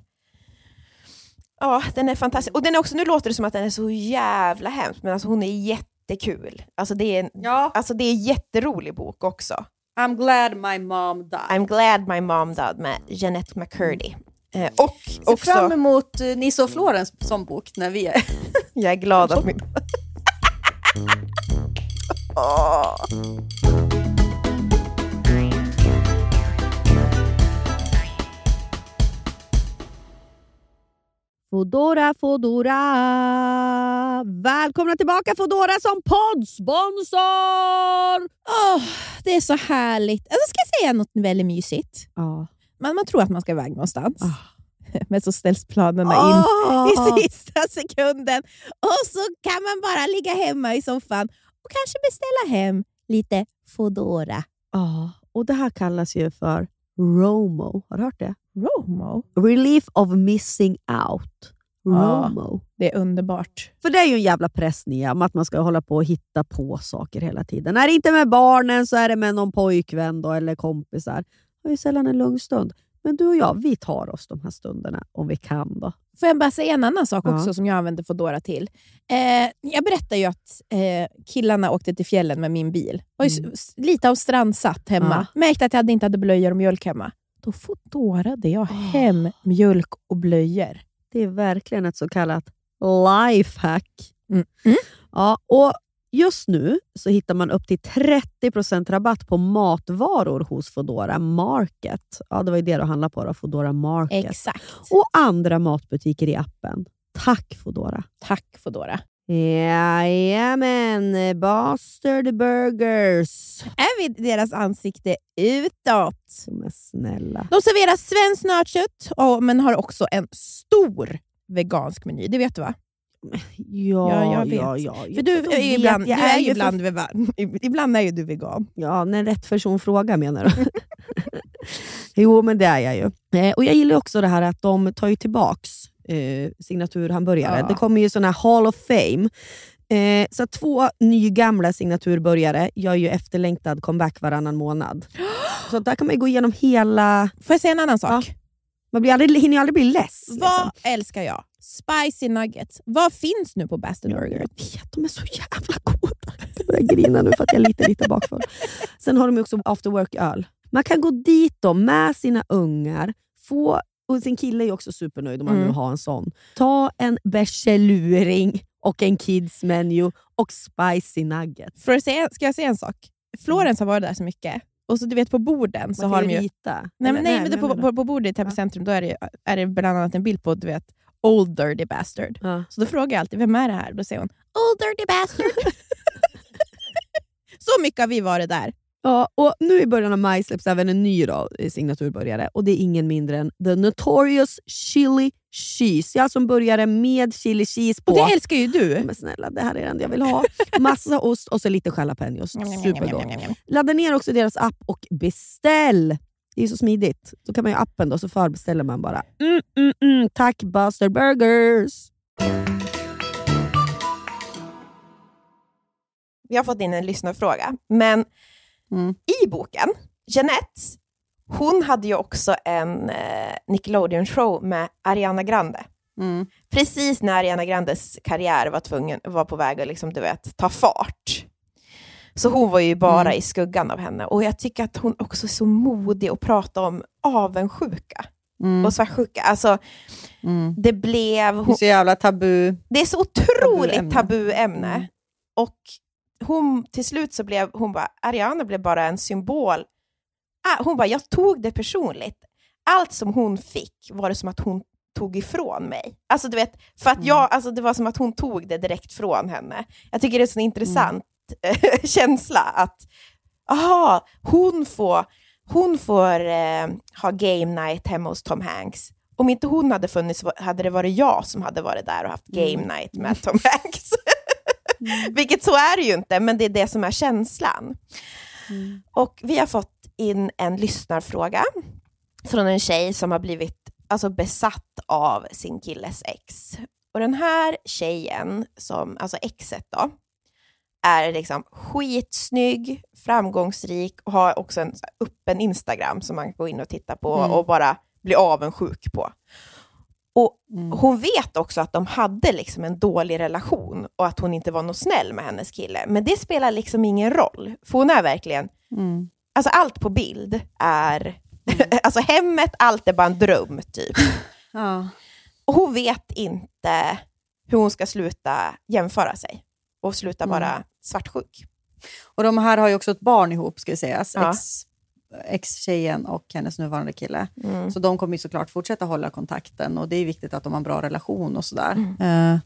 Ja, den är fantastisk. Och den är också, nu låter det som att den är så jävla hemsk, men alltså hon är jättekul. Alltså det är en, Ja, alltså det är en jätterolig bok också. I'm glad my mom died. I'm glad my mom died med Jeanette McCurdy. Eh, och Ser också, fram emot uh, Nisse och Florens som bok när vi är... jag är glad att min... Åh. Fodora, Fodora! Välkomna tillbaka Fodora som poddsponsor! Åh, det är så härligt. Alltså, ska jag säga något väldigt mysigt? Ja. Man, man tror att man ska iväg någonstans, Ah. men så ställs planerna in Ah. i sista sekunden. Och så kan man bara ligga hemma i soffan och kanske beställa hem lite Foodora. Ja, och det här kallas ju för ROMO. Har du hört det? Romo. Relief of missing out. Ja. ROMO. Det är underbart. För det är ju en jävla press Nia, om att man ska hålla på och hitta på saker hela tiden. Är det inte med barnen så är det med någon pojkvän då, eller kompisar. Det är ju sällan en lugn stund. Men du och jag, vi tar oss de här stunderna om vi kan. då. Får jag bara säga en annan sak Ja. också som jag använder Foodora till? Eh, jag berättade ju att eh, killarna åkte till fjällen med min bil. Var Mm. lite av strandsatt hemma. Märkte att jag inte hade blöjor och mjölk hemma. Då Foodorade jag hem mjölk och blöjor. Det är verkligen ett så kallat lifehack. Mm. Ja, och just nu så hittar man upp till 30% rabatt på matvaror hos Foodora Market. Ja, det var ju det du handlade på, då, Foodora Market. Exakt. Och andra matbutiker i appen. Tack Foodora. Tack Foodora. Jajamän, Bastard Burgers. Är vi deras ansikte utåt? Men snälla. De serverar svenskt nötkött, men har också en stor vegansk meny. Det vet du va? Ja, Ja, jag vet. ja, ja. För du vet, ibland, jag är ju för- ibland, vegan. ibland är ju du vegan. Ja, när rätt person frågar menar du? jo, men det är jag ju. Eh, och Jag gillar också det här att de tar ju tillbaks eh, signaturhamburgare. Ja. Det kommer ju såna här Hall of Fame. Eh, så två nygamla signaturburgare gör ju efterlängtad comeback varannan månad. Så där kan man gå igenom hela... Får jag säga en annan sak? Man blir aldrig, hinner ju aldrig bli less. Vad älskar jag? Spicy nuggets. Vad finns nu på Bastard Burger? Jag vet, de är så jävla goda. Jag börjar grina nu för att jag är lite, lite bakfull. Sen har de också after work-öl. Man kan gå dit då med sina ungar, få, och sin kille är också supernöjd om man Mm. nu har en sån. Ta en bärseluring och en kids menu och spicy nuggets. För att säga, ska jag säga en sak? Florens har varit där så mycket. Och så du vet på borden så Man har de ju rita. Nej, men, nej, men det, men på, på, på bordet i Täby centrum då är det, är det bland annat en bild på du vet, Old Dirty Bastard. Ja. Så då frågar jag alltid, vem är det här? Då säger hon, Old Dirty Bastard. så mycket har vi varit där. Ja, och nu i början av maj släpps även en ny då, eh, signaturbörjare och det är ingen mindre än The Notorious Chili Cheese. Jag som började med chili cheese på. Och det älskar ju du. Men snälla, det här är det enda jag vill ha. Massa ost och så lite jalapenos. Supergott. Ladda ner också deras app och beställ. Det är så smidigt. Då kan man ju appen då, så förbeställer man bara. Mm, mm, mm. Tack Buster Burgers! Vi har fått in en lyssnarfråga, men Mm. i boken, Jeanette, hon hade ju också en eh, Nickelodeon-show med Ariana Grande. Mm. Precis när Ariana Grandes karriär var, tvungen, var på väg att liksom, du vet, ta fart. Så hon var ju bara Mm. i skuggan av henne. Och jag tycker att hon också är så modig att prata om avundsjuka Mm. och svartsjuka. Alltså, Mm. det blev... Det är Hon, så jävla tabu. det är så otroligt Tabuämne. tabuämne. Och hon, till slut så blev hon bara, Ariana blev bara en symbol. Ah, hon bara, jag tog det personligt. Allt som hon fick var det som att hon tog ifrån mig. Alltså du vet, för att jag, alltså det var som att hon tog det direkt från henne. Jag tycker det är en sån intressant eh, känsla att, aha, hon får, hon får eh, ha game night hemma hos Tom Hanks. Om inte hon hade funnits hade det varit jag som hade varit där och haft game night med Tom Hanks. Vilket så är det ju inte, men det är det som är känslan. Och vi har fått in en lyssnarfråga från en tjej som har blivit alltså, besatt av sin killes ex. Och den här tjejen, som, alltså exet då, är liksom skitsnygg, framgångsrik och har också en öppen Instagram som man kan gå in och titta på Mm. och bara bli avundsjuk på. Och Mm. Hon vet också att de hade liksom en dålig relation och att hon inte var något snäll med hennes kille. Men det spelar liksom ingen roll, för hon är verkligen... Mm. Alltså allt på bild är... alltså hemmet, allt är bara en dröm, typ. Ja. Och hon vet inte hur hon ska sluta jämföra sig och sluta Mm. vara svartsjuk. Och de här har ju också ett barn ihop, ska sägas. Ja. Ex, ex-tjejen och hennes nuvarande kille. Mm. Så de kommer ju såklart fortsätta hålla kontakten och det är viktigt att de har en bra relation och sådär. Mm. Eh,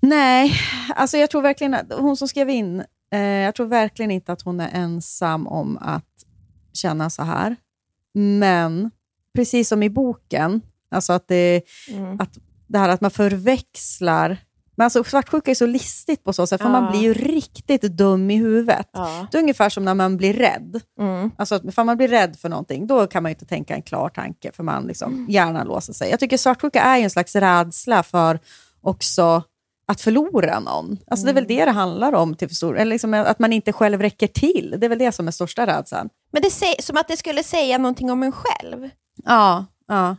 nej, alltså jag tror verkligen att hon som skrev in, eh, jag tror verkligen inte att hon är ensam om att känna så här. Men precis som i boken, alltså att det, Mm. att det här att man förväxlar men alltså, svartsjuka är så listigt på så sätt, för Ja. man blir ju riktigt dum i huvudet. Ja. Det är ungefär som när man blir rädd. Mm. Alltså, för man blir rädd för någonting, då kan man ju inte tänka en klar tanke, för man liksom, hjärnan låser sig. Jag tycker svartsjuka är en slags rädsla för också att förlora någon. Alltså, Det är väl det det handlar om, till stor, eller liksom att man inte själv räcker till. Det är väl det som är största rädslan. Men det är som att det skulle säga någonting om en själv. Ja, ja.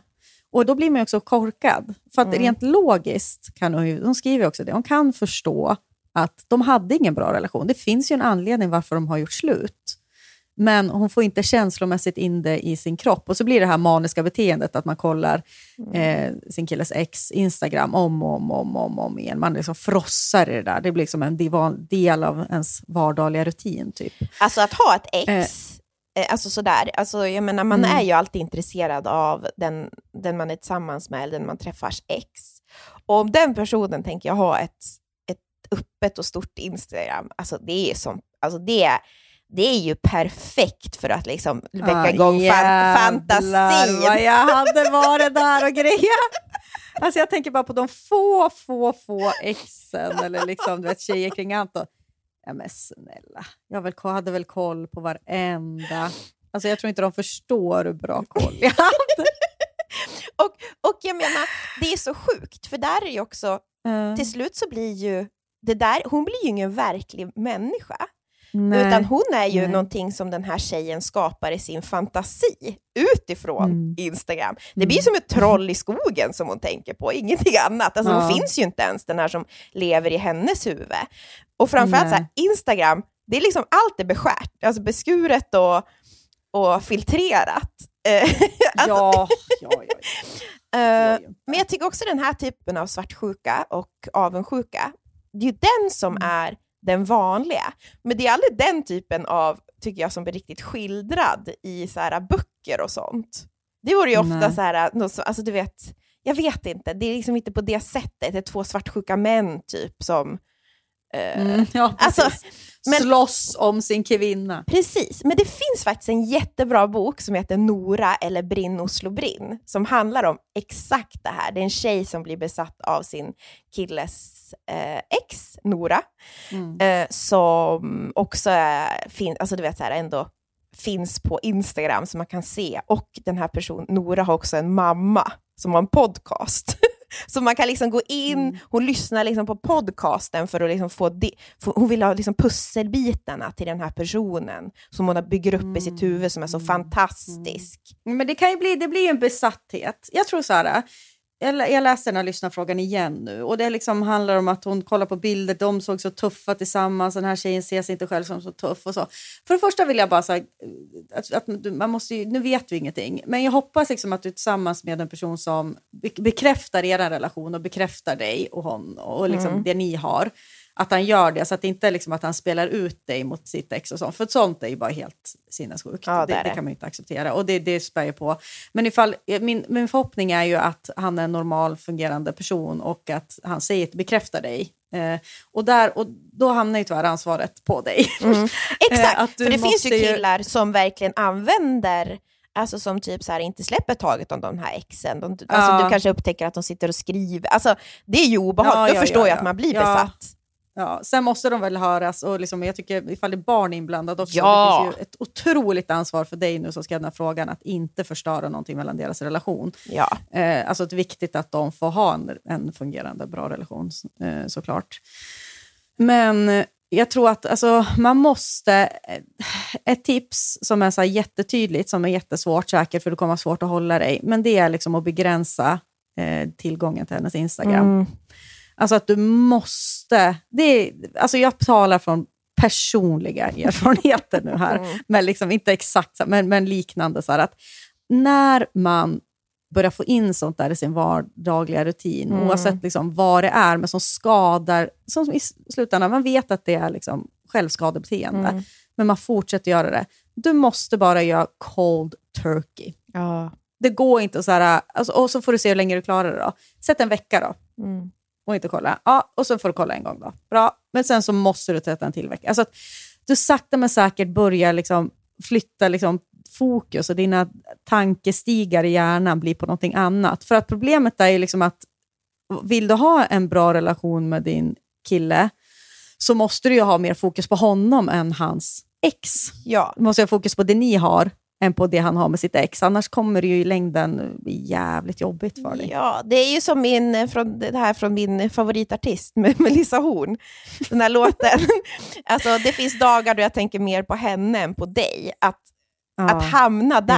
Och då blir man ju också korkad. För att rent logiskt, kan hon, hon skriver också det, hon kan förstå att de hade ingen bra relation. Det finns ju en anledning varför de har gjort slut. Men hon får inte känslomässigt in det i sin kropp. Och så blir det här maniska beteendet att man kollar eh, sin killes ex Instagram om och om, om, om, om igen. Man liksom frossar i det där. Det blir liksom en del av ens vardagliga rutin. Typ. Alltså att ha ett ex, eh, alltså sådär, alltså jag menar man Mm. är ju alltid intresserad av den, den man är tillsammans med eller den man träffars ex. Och om den personen tänker jag ha ett, ett öppet och stort Instagram, alltså det är som, alltså det är, det är ju perfekt för att liksom väcka Ah, igång fan, fantasin. vad jag hade varit där och grejat. Alltså jag tänker bara på de få, få, få exen eller liksom, du vet, tjejer kring Anton. Ja men snälla, jag hade väl koll på varenda. Alltså jag tror inte de förstår hur bra koll jag hade. och, och jag menar, det är så sjukt, för där är ju också, Mm. till slut så blir ju det där, hon blir ju ingen verklig människa. Nej. Utan hon är ju Nej. någonting som den här tjejen skapar i sin fantasi utifrån Mm. Instagram. Det blir som ett troll i skogen som hon tänker på, ingenting annat. Alltså, Ja. Hon finns ju inte ens, den här som lever i hennes huvud. Och framförallt så här, Instagram, det är liksom allt är beskärt, alltså beskuret och, och filtrerat. Alltså, Ja, ja, ja. Eh, men jag tycker också den här typen av svartsjuka och avundsjuka, det är ju den som Mm. är den vanliga. Men det är aldrig den typen av, tycker jag, som blir riktigt skildrad i så här, böcker och sånt. Det vore ju ofta Nej. så här, alltså du vet, jag vet inte, det är liksom inte på det sättet, det är två svartsjuka män typ som... eh, Mm, ja, alltså, men- Slåss om sin kvinna. Precis, men det finns faktiskt en jättebra bok som heter Nora eller Brinn Oslo Brinn, som handlar om exakt det här. Det är en tjej som blir besatt av sin killes eh, ex, Nora, Mm. eh, som också är, fin- alltså du vet, så här, ändå finns på Instagram som man kan se. Och den här personen, Nora, har också en mamma som har en podcast. Så man kan liksom gå in, Mm. hon lyssnar liksom på podcasten för att liksom få, de, för hon vill ha liksom pusselbitarna till den här personen som hon bygger upp i sitt Mm. huvud som är så fantastisk. Men det kan ju bli, det blir ju en besatthet. Jag tror så här, jag, lä- jag läste den här lyssnarfrågan igen nu och det liksom handlar om att hon kollar på bilder, de såg så tuffa tillsammans, den här tjejen ser sig inte själv som så tuff och så. För det första vill jag bara säga att, att du- man måste ju, nu vet vi ingenting, men jag hoppas liksom att du tillsammans med en person som be- bekräftar er relation och bekräftar dig och hon och liksom Mm. det ni har, att han gör det så att det inte är liksom att han spelar ut dig mot sitt ex och sånt, för sånt är ju bara helt sinnessjukt. Ja, det det, det kan man ju inte acceptera och det, det spär ju på. Men ifall, min, min förhoppning är ju att han är en normal fungerande person och att han säger, bekräftar dig. Eh, och, där, och då hamnar ju tyvärr ansvaret på dig. Exakt, Eh, du för det finns ju ju- killar som verkligen använder Alltså som typ så här, inte släpper taget om de här exen. De, alltså Ja. Du kanske upptäcker att de sitter och skriver. Alltså, det är ju obehagligt. Ja, Då ja, förstår ja, jag ja. att man blir besatt. Ja, sen måste de väl höras och liksom, jag tycker ifall det är barn inblandade också, Ja. det finns ju ett otroligt ansvar för dig nu som ska den här frågan att inte förstöra någonting mellan deras relation. Ja. Eh, alltså det är viktigt att de får ha en, en fungerande bra relation eh, såklart. Men eh, jag tror att alltså, man måste... eh, Ett tips som är så jättetydligt, som är jättesvårt säkert, för det kommer vara svårt att hålla dig, men det är liksom att begränsa eh, tillgången till hennes Instagram. Mm. Alltså att du måste... Det är, alltså jag talar från personliga erfarenheter nu här, Mm. men liksom inte exakt, men, men liknande. Så att när man börjar få in sånt där i sin vardagliga rutin, Mm. oavsett liksom vad det är, men som skadar, som i slutändan, man vet att det är liksom självskadebeteende, Mm. men man fortsätter göra det. Du måste bara göra cold turkey. Ja. Det går inte att så här, alltså, och så får du se hur länge du klarar det. Då. Sätt en vecka då Mm. Och inte kolla. Ja, och så får du kolla en gång då. Bra, men sen så måste du sätta en till vecka. Alltså att du sakta men säkert börjar liksom flytta liksom fokus och dina tankestigar i hjärnan blir på någonting annat. För att problemet är ju liksom att vill du ha en bra relation med din kille så måste du ju ha mer fokus på honom än hans ex. Ja. Du måste ha fokus på det ni har än på det han har med sitt ex. Annars kommer det ju i längden bli jävligt jobbigt för dig. Ja, det är ju som min, från, det här från min favoritartist, Melissa Horn. Den här låten. Alltså, det finns dagar då jag tänker mer på henne än på dig. Att, Ja. att hamna där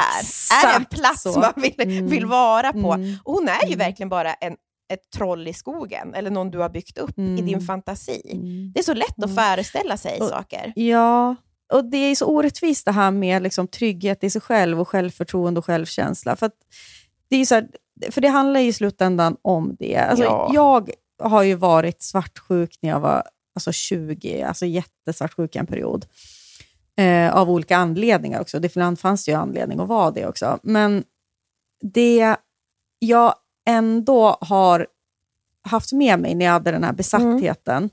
är en plats så. man vill, Mm. vill vara på. Mm. Och hon är ju Mm. verkligen bara en, ett troll i skogen, eller någon du har byggt upp i Mm. din fantasi. Mm. Det är så lätt att Mm. föreställa sig Och- saker. Ja, och det är så orättvist det här med liksom trygghet i sig själv och självförtroende och självkänsla. För, det, är så här, för det handlar ju i slutändan om det. Alltså, Ja. Jag har ju varit svartsjuk när jag var alltså 20, alltså jättesvartsjuk en period. Eh, av olika anledningar också. Det ibland fanns det ju anledning att vara det också. Men det jag ändå har haft med mig när jag hade den här besattheten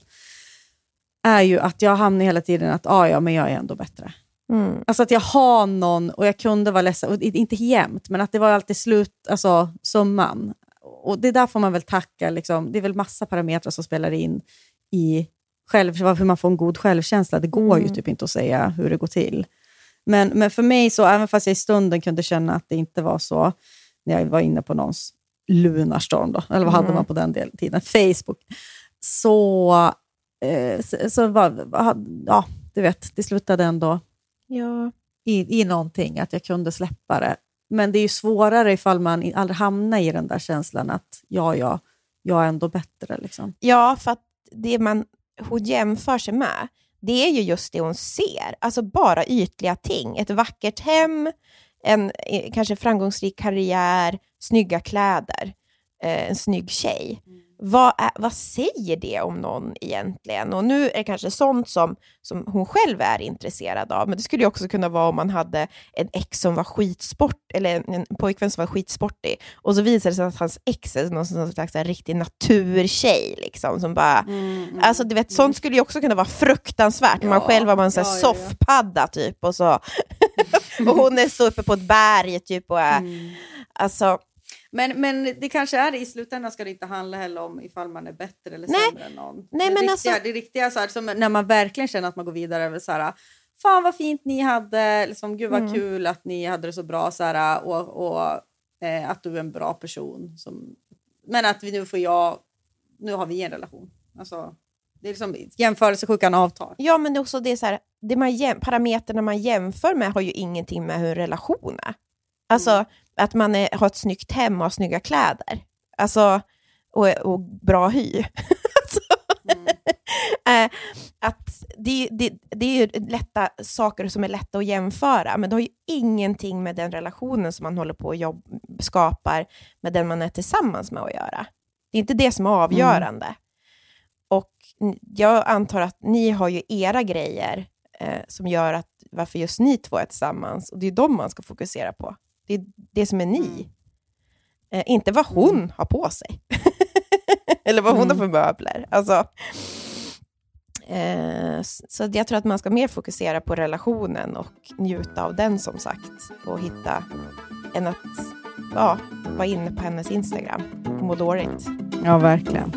är ju att jag hamnar hela tiden att ah, ja, men jag är ändå bättre. Mm. Alltså att jag har någon och jag kunde vara ledsen, och inte jämt, men att det var alltid slut, alltså summan. Och det där får man väl tacka, liksom. det är väl massa parametrar som spelar in i själv, hur man får en god självkänsla. Det går ju Mm. typ inte att säga hur det går till. Men, men för mig, så, även fast jag i stunden kunde känna att det inte var så, när jag var inne på någons Lunarstorm, då, eller vad hade Mm. man på den del, tiden? Facebook. Så, eh, så, var, ja, du vet, det slutade ändå Ja. i, i någonting, att jag kunde släppa det. Men det är ju svårare ifall man aldrig hamnar i den där känslan att ja, ja, jag är ändå bättre. Liksom. Ja, för att det man, hon jämför sig med, det är ju just det hon ser. Alltså bara ytliga ting. Ett vackert hem, en eh, kanske framgångsrik karriär, snygga kläder, eh, en snygg tjej. Vad, är, vad säger det om någon egentligen? Och nu är det kanske sånt som, som hon själv är intresserad av, men det skulle ju också kunna vara om man hade en ex som var skitsport, eller en, en pojkvän som var skitsportig, och så visar det sig att hans ex är någon slags riktig naturtjej, liksom, som bara... Alltså du vet, sånt skulle ju också kunna vara fruktansvärt, när man Ja, själv var en ja, ja, ja. soffpadda typ, och, så. och hon är så uppe på ett berg typ, och är, alltså... Men, men det kanske är i slutändan ska det inte handla heller om ifall man är bättre eller Nej. sämre än någon. Nej, det, men riktiga, alltså- det riktiga, så här, som när man verkligen känner att man går vidare, är så här, fan vad fint ni hade, liksom, gud vad Mm. kul att ni hade det så bra, så här, och, och eh, att du är en bra person. Som, men att vi nu får jag, nu har vi en relation. Alltså, det är liksom jämförelsesjukan avtar. Ja, men det är också det så här, det man parametrarna man jämför med har ju ingenting med hur en relation är. Alltså att man är, har ett snyggt hem och har snygga kläder. Alltså, och, och bra hy. alltså, eh, att det, det, det är ju lätta saker som är lätta att jämföra, men det har ju ingenting med den relationen som man håller på att jobb, skapar med den man är tillsammans med att göra. Det är inte det som är avgörande. Och n- jag antar att ni har ju era grejer eh, som gör att varför just ni två är tillsammans. Och det är de man ska fokusera på. Det är det som är ni. Eh, inte vad hon har på sig. Eller vad hon har för möbler. Alltså, eh, så jag tror att man ska mer fokusera på relationen och njuta av den som sagt. Och hitta, än att ja, vara inne på hennes Instagram och må dåligt. Ja, verkligen.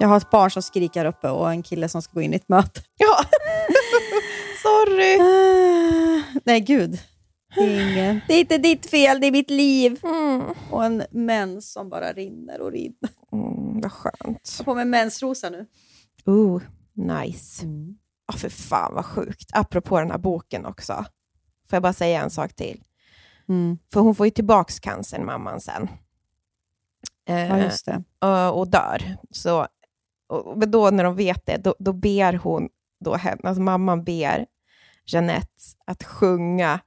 Jag har ett barn som skriker uppe och en kille som ska gå in i ett möte. Ja, sorry. Nej, gud. Det är, ingen. det är inte ditt fel, det är mitt liv. Mm. Och en mens som bara rinner och rinner. Mm, vad skönt. Jag har på mig mensrosa nu. Ooh, nice. Ja, för fan vad sjukt. Apropå den här boken också. Får jag bara säga en sak till? Mm. För hon får ju tillbaks cancern, mamman, sen. Eh, Ja, just det. och, och dör. Så, och, då när de vet det, då, då ber hon, då henne, alltså mamman ber Jeanette att sjunga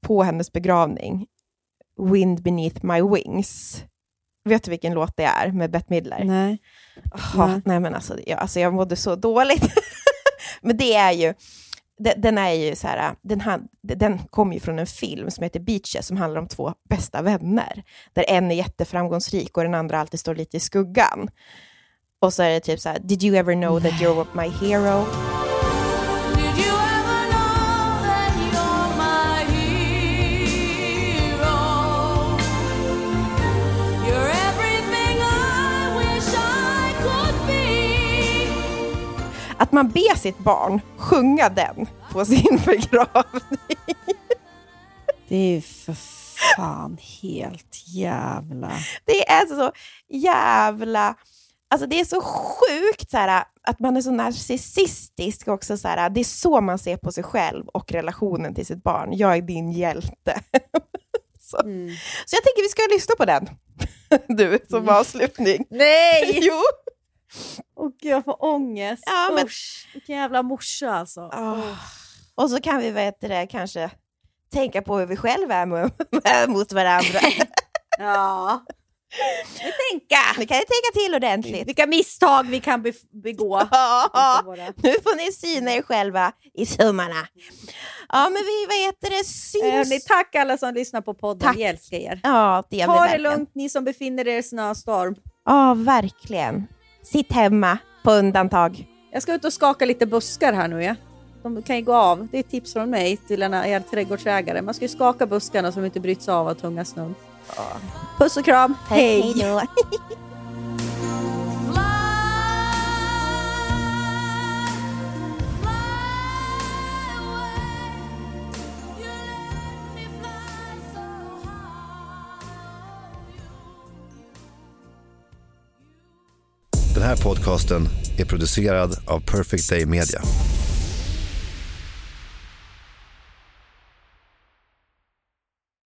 på hennes begravning, Wind beneath my wings. Vet du vilken låt det är med Bette Midler? Nej. Ja, Nej. nej men alltså, jag, alltså jag mådde så dåligt. men det är ju, de- den är ju så här, den, den kommer ju från en film som heter Beaches som handlar om två bästa vänner. Där en är jätteframgångsrik och den andra alltid står lite i skuggan. Och så är det typ så här, did you ever know that you're my hero? Att man ber sitt barn sjunga den på sin begravning. Det är ju för fan helt jävla... Det är så jävla... Alltså det är så sjukt så här, att man är så narcissistisk också. Så här, det är så man ser på sig själv och relationen till sitt barn. Jag är din hjälte. så. så jag tänker vi ska lyssna på den. Du, som avslutning. Nej! Jo! Åh gud, jag får ångest. Ja, men- Usch, vilken jävla morsa alltså. Ah. Och så kan vi vet det, kanske tänka på hur vi själva är mot varandra. Ja. Tänka. Nu kan ni tänka till ordentligt. Vilka misstag vi kan be begå. Ja, Våra- nu får ni syna er själva i sömmarna. Ja, men vi, vad heter det, syns... Eh, hörni, tack alla som lyssnar på podden. Tack. Vi älskar er. Ja, det gör vi Ta det verkligen. lugnt ni som befinner er i snöstorm. Ja, verkligen. Sitt hemma på undantag. Jag ska ut och skaka lite buskar här nu. Ja. De kan ju gå av. Det är ett tips från mig till en er trädgårdsägare. Man ska ju skaka buskarna så de inte bryts av av tunga snön. Puss och kram. Hej! då. Den här podcasten är producerad av Perfect Day Media.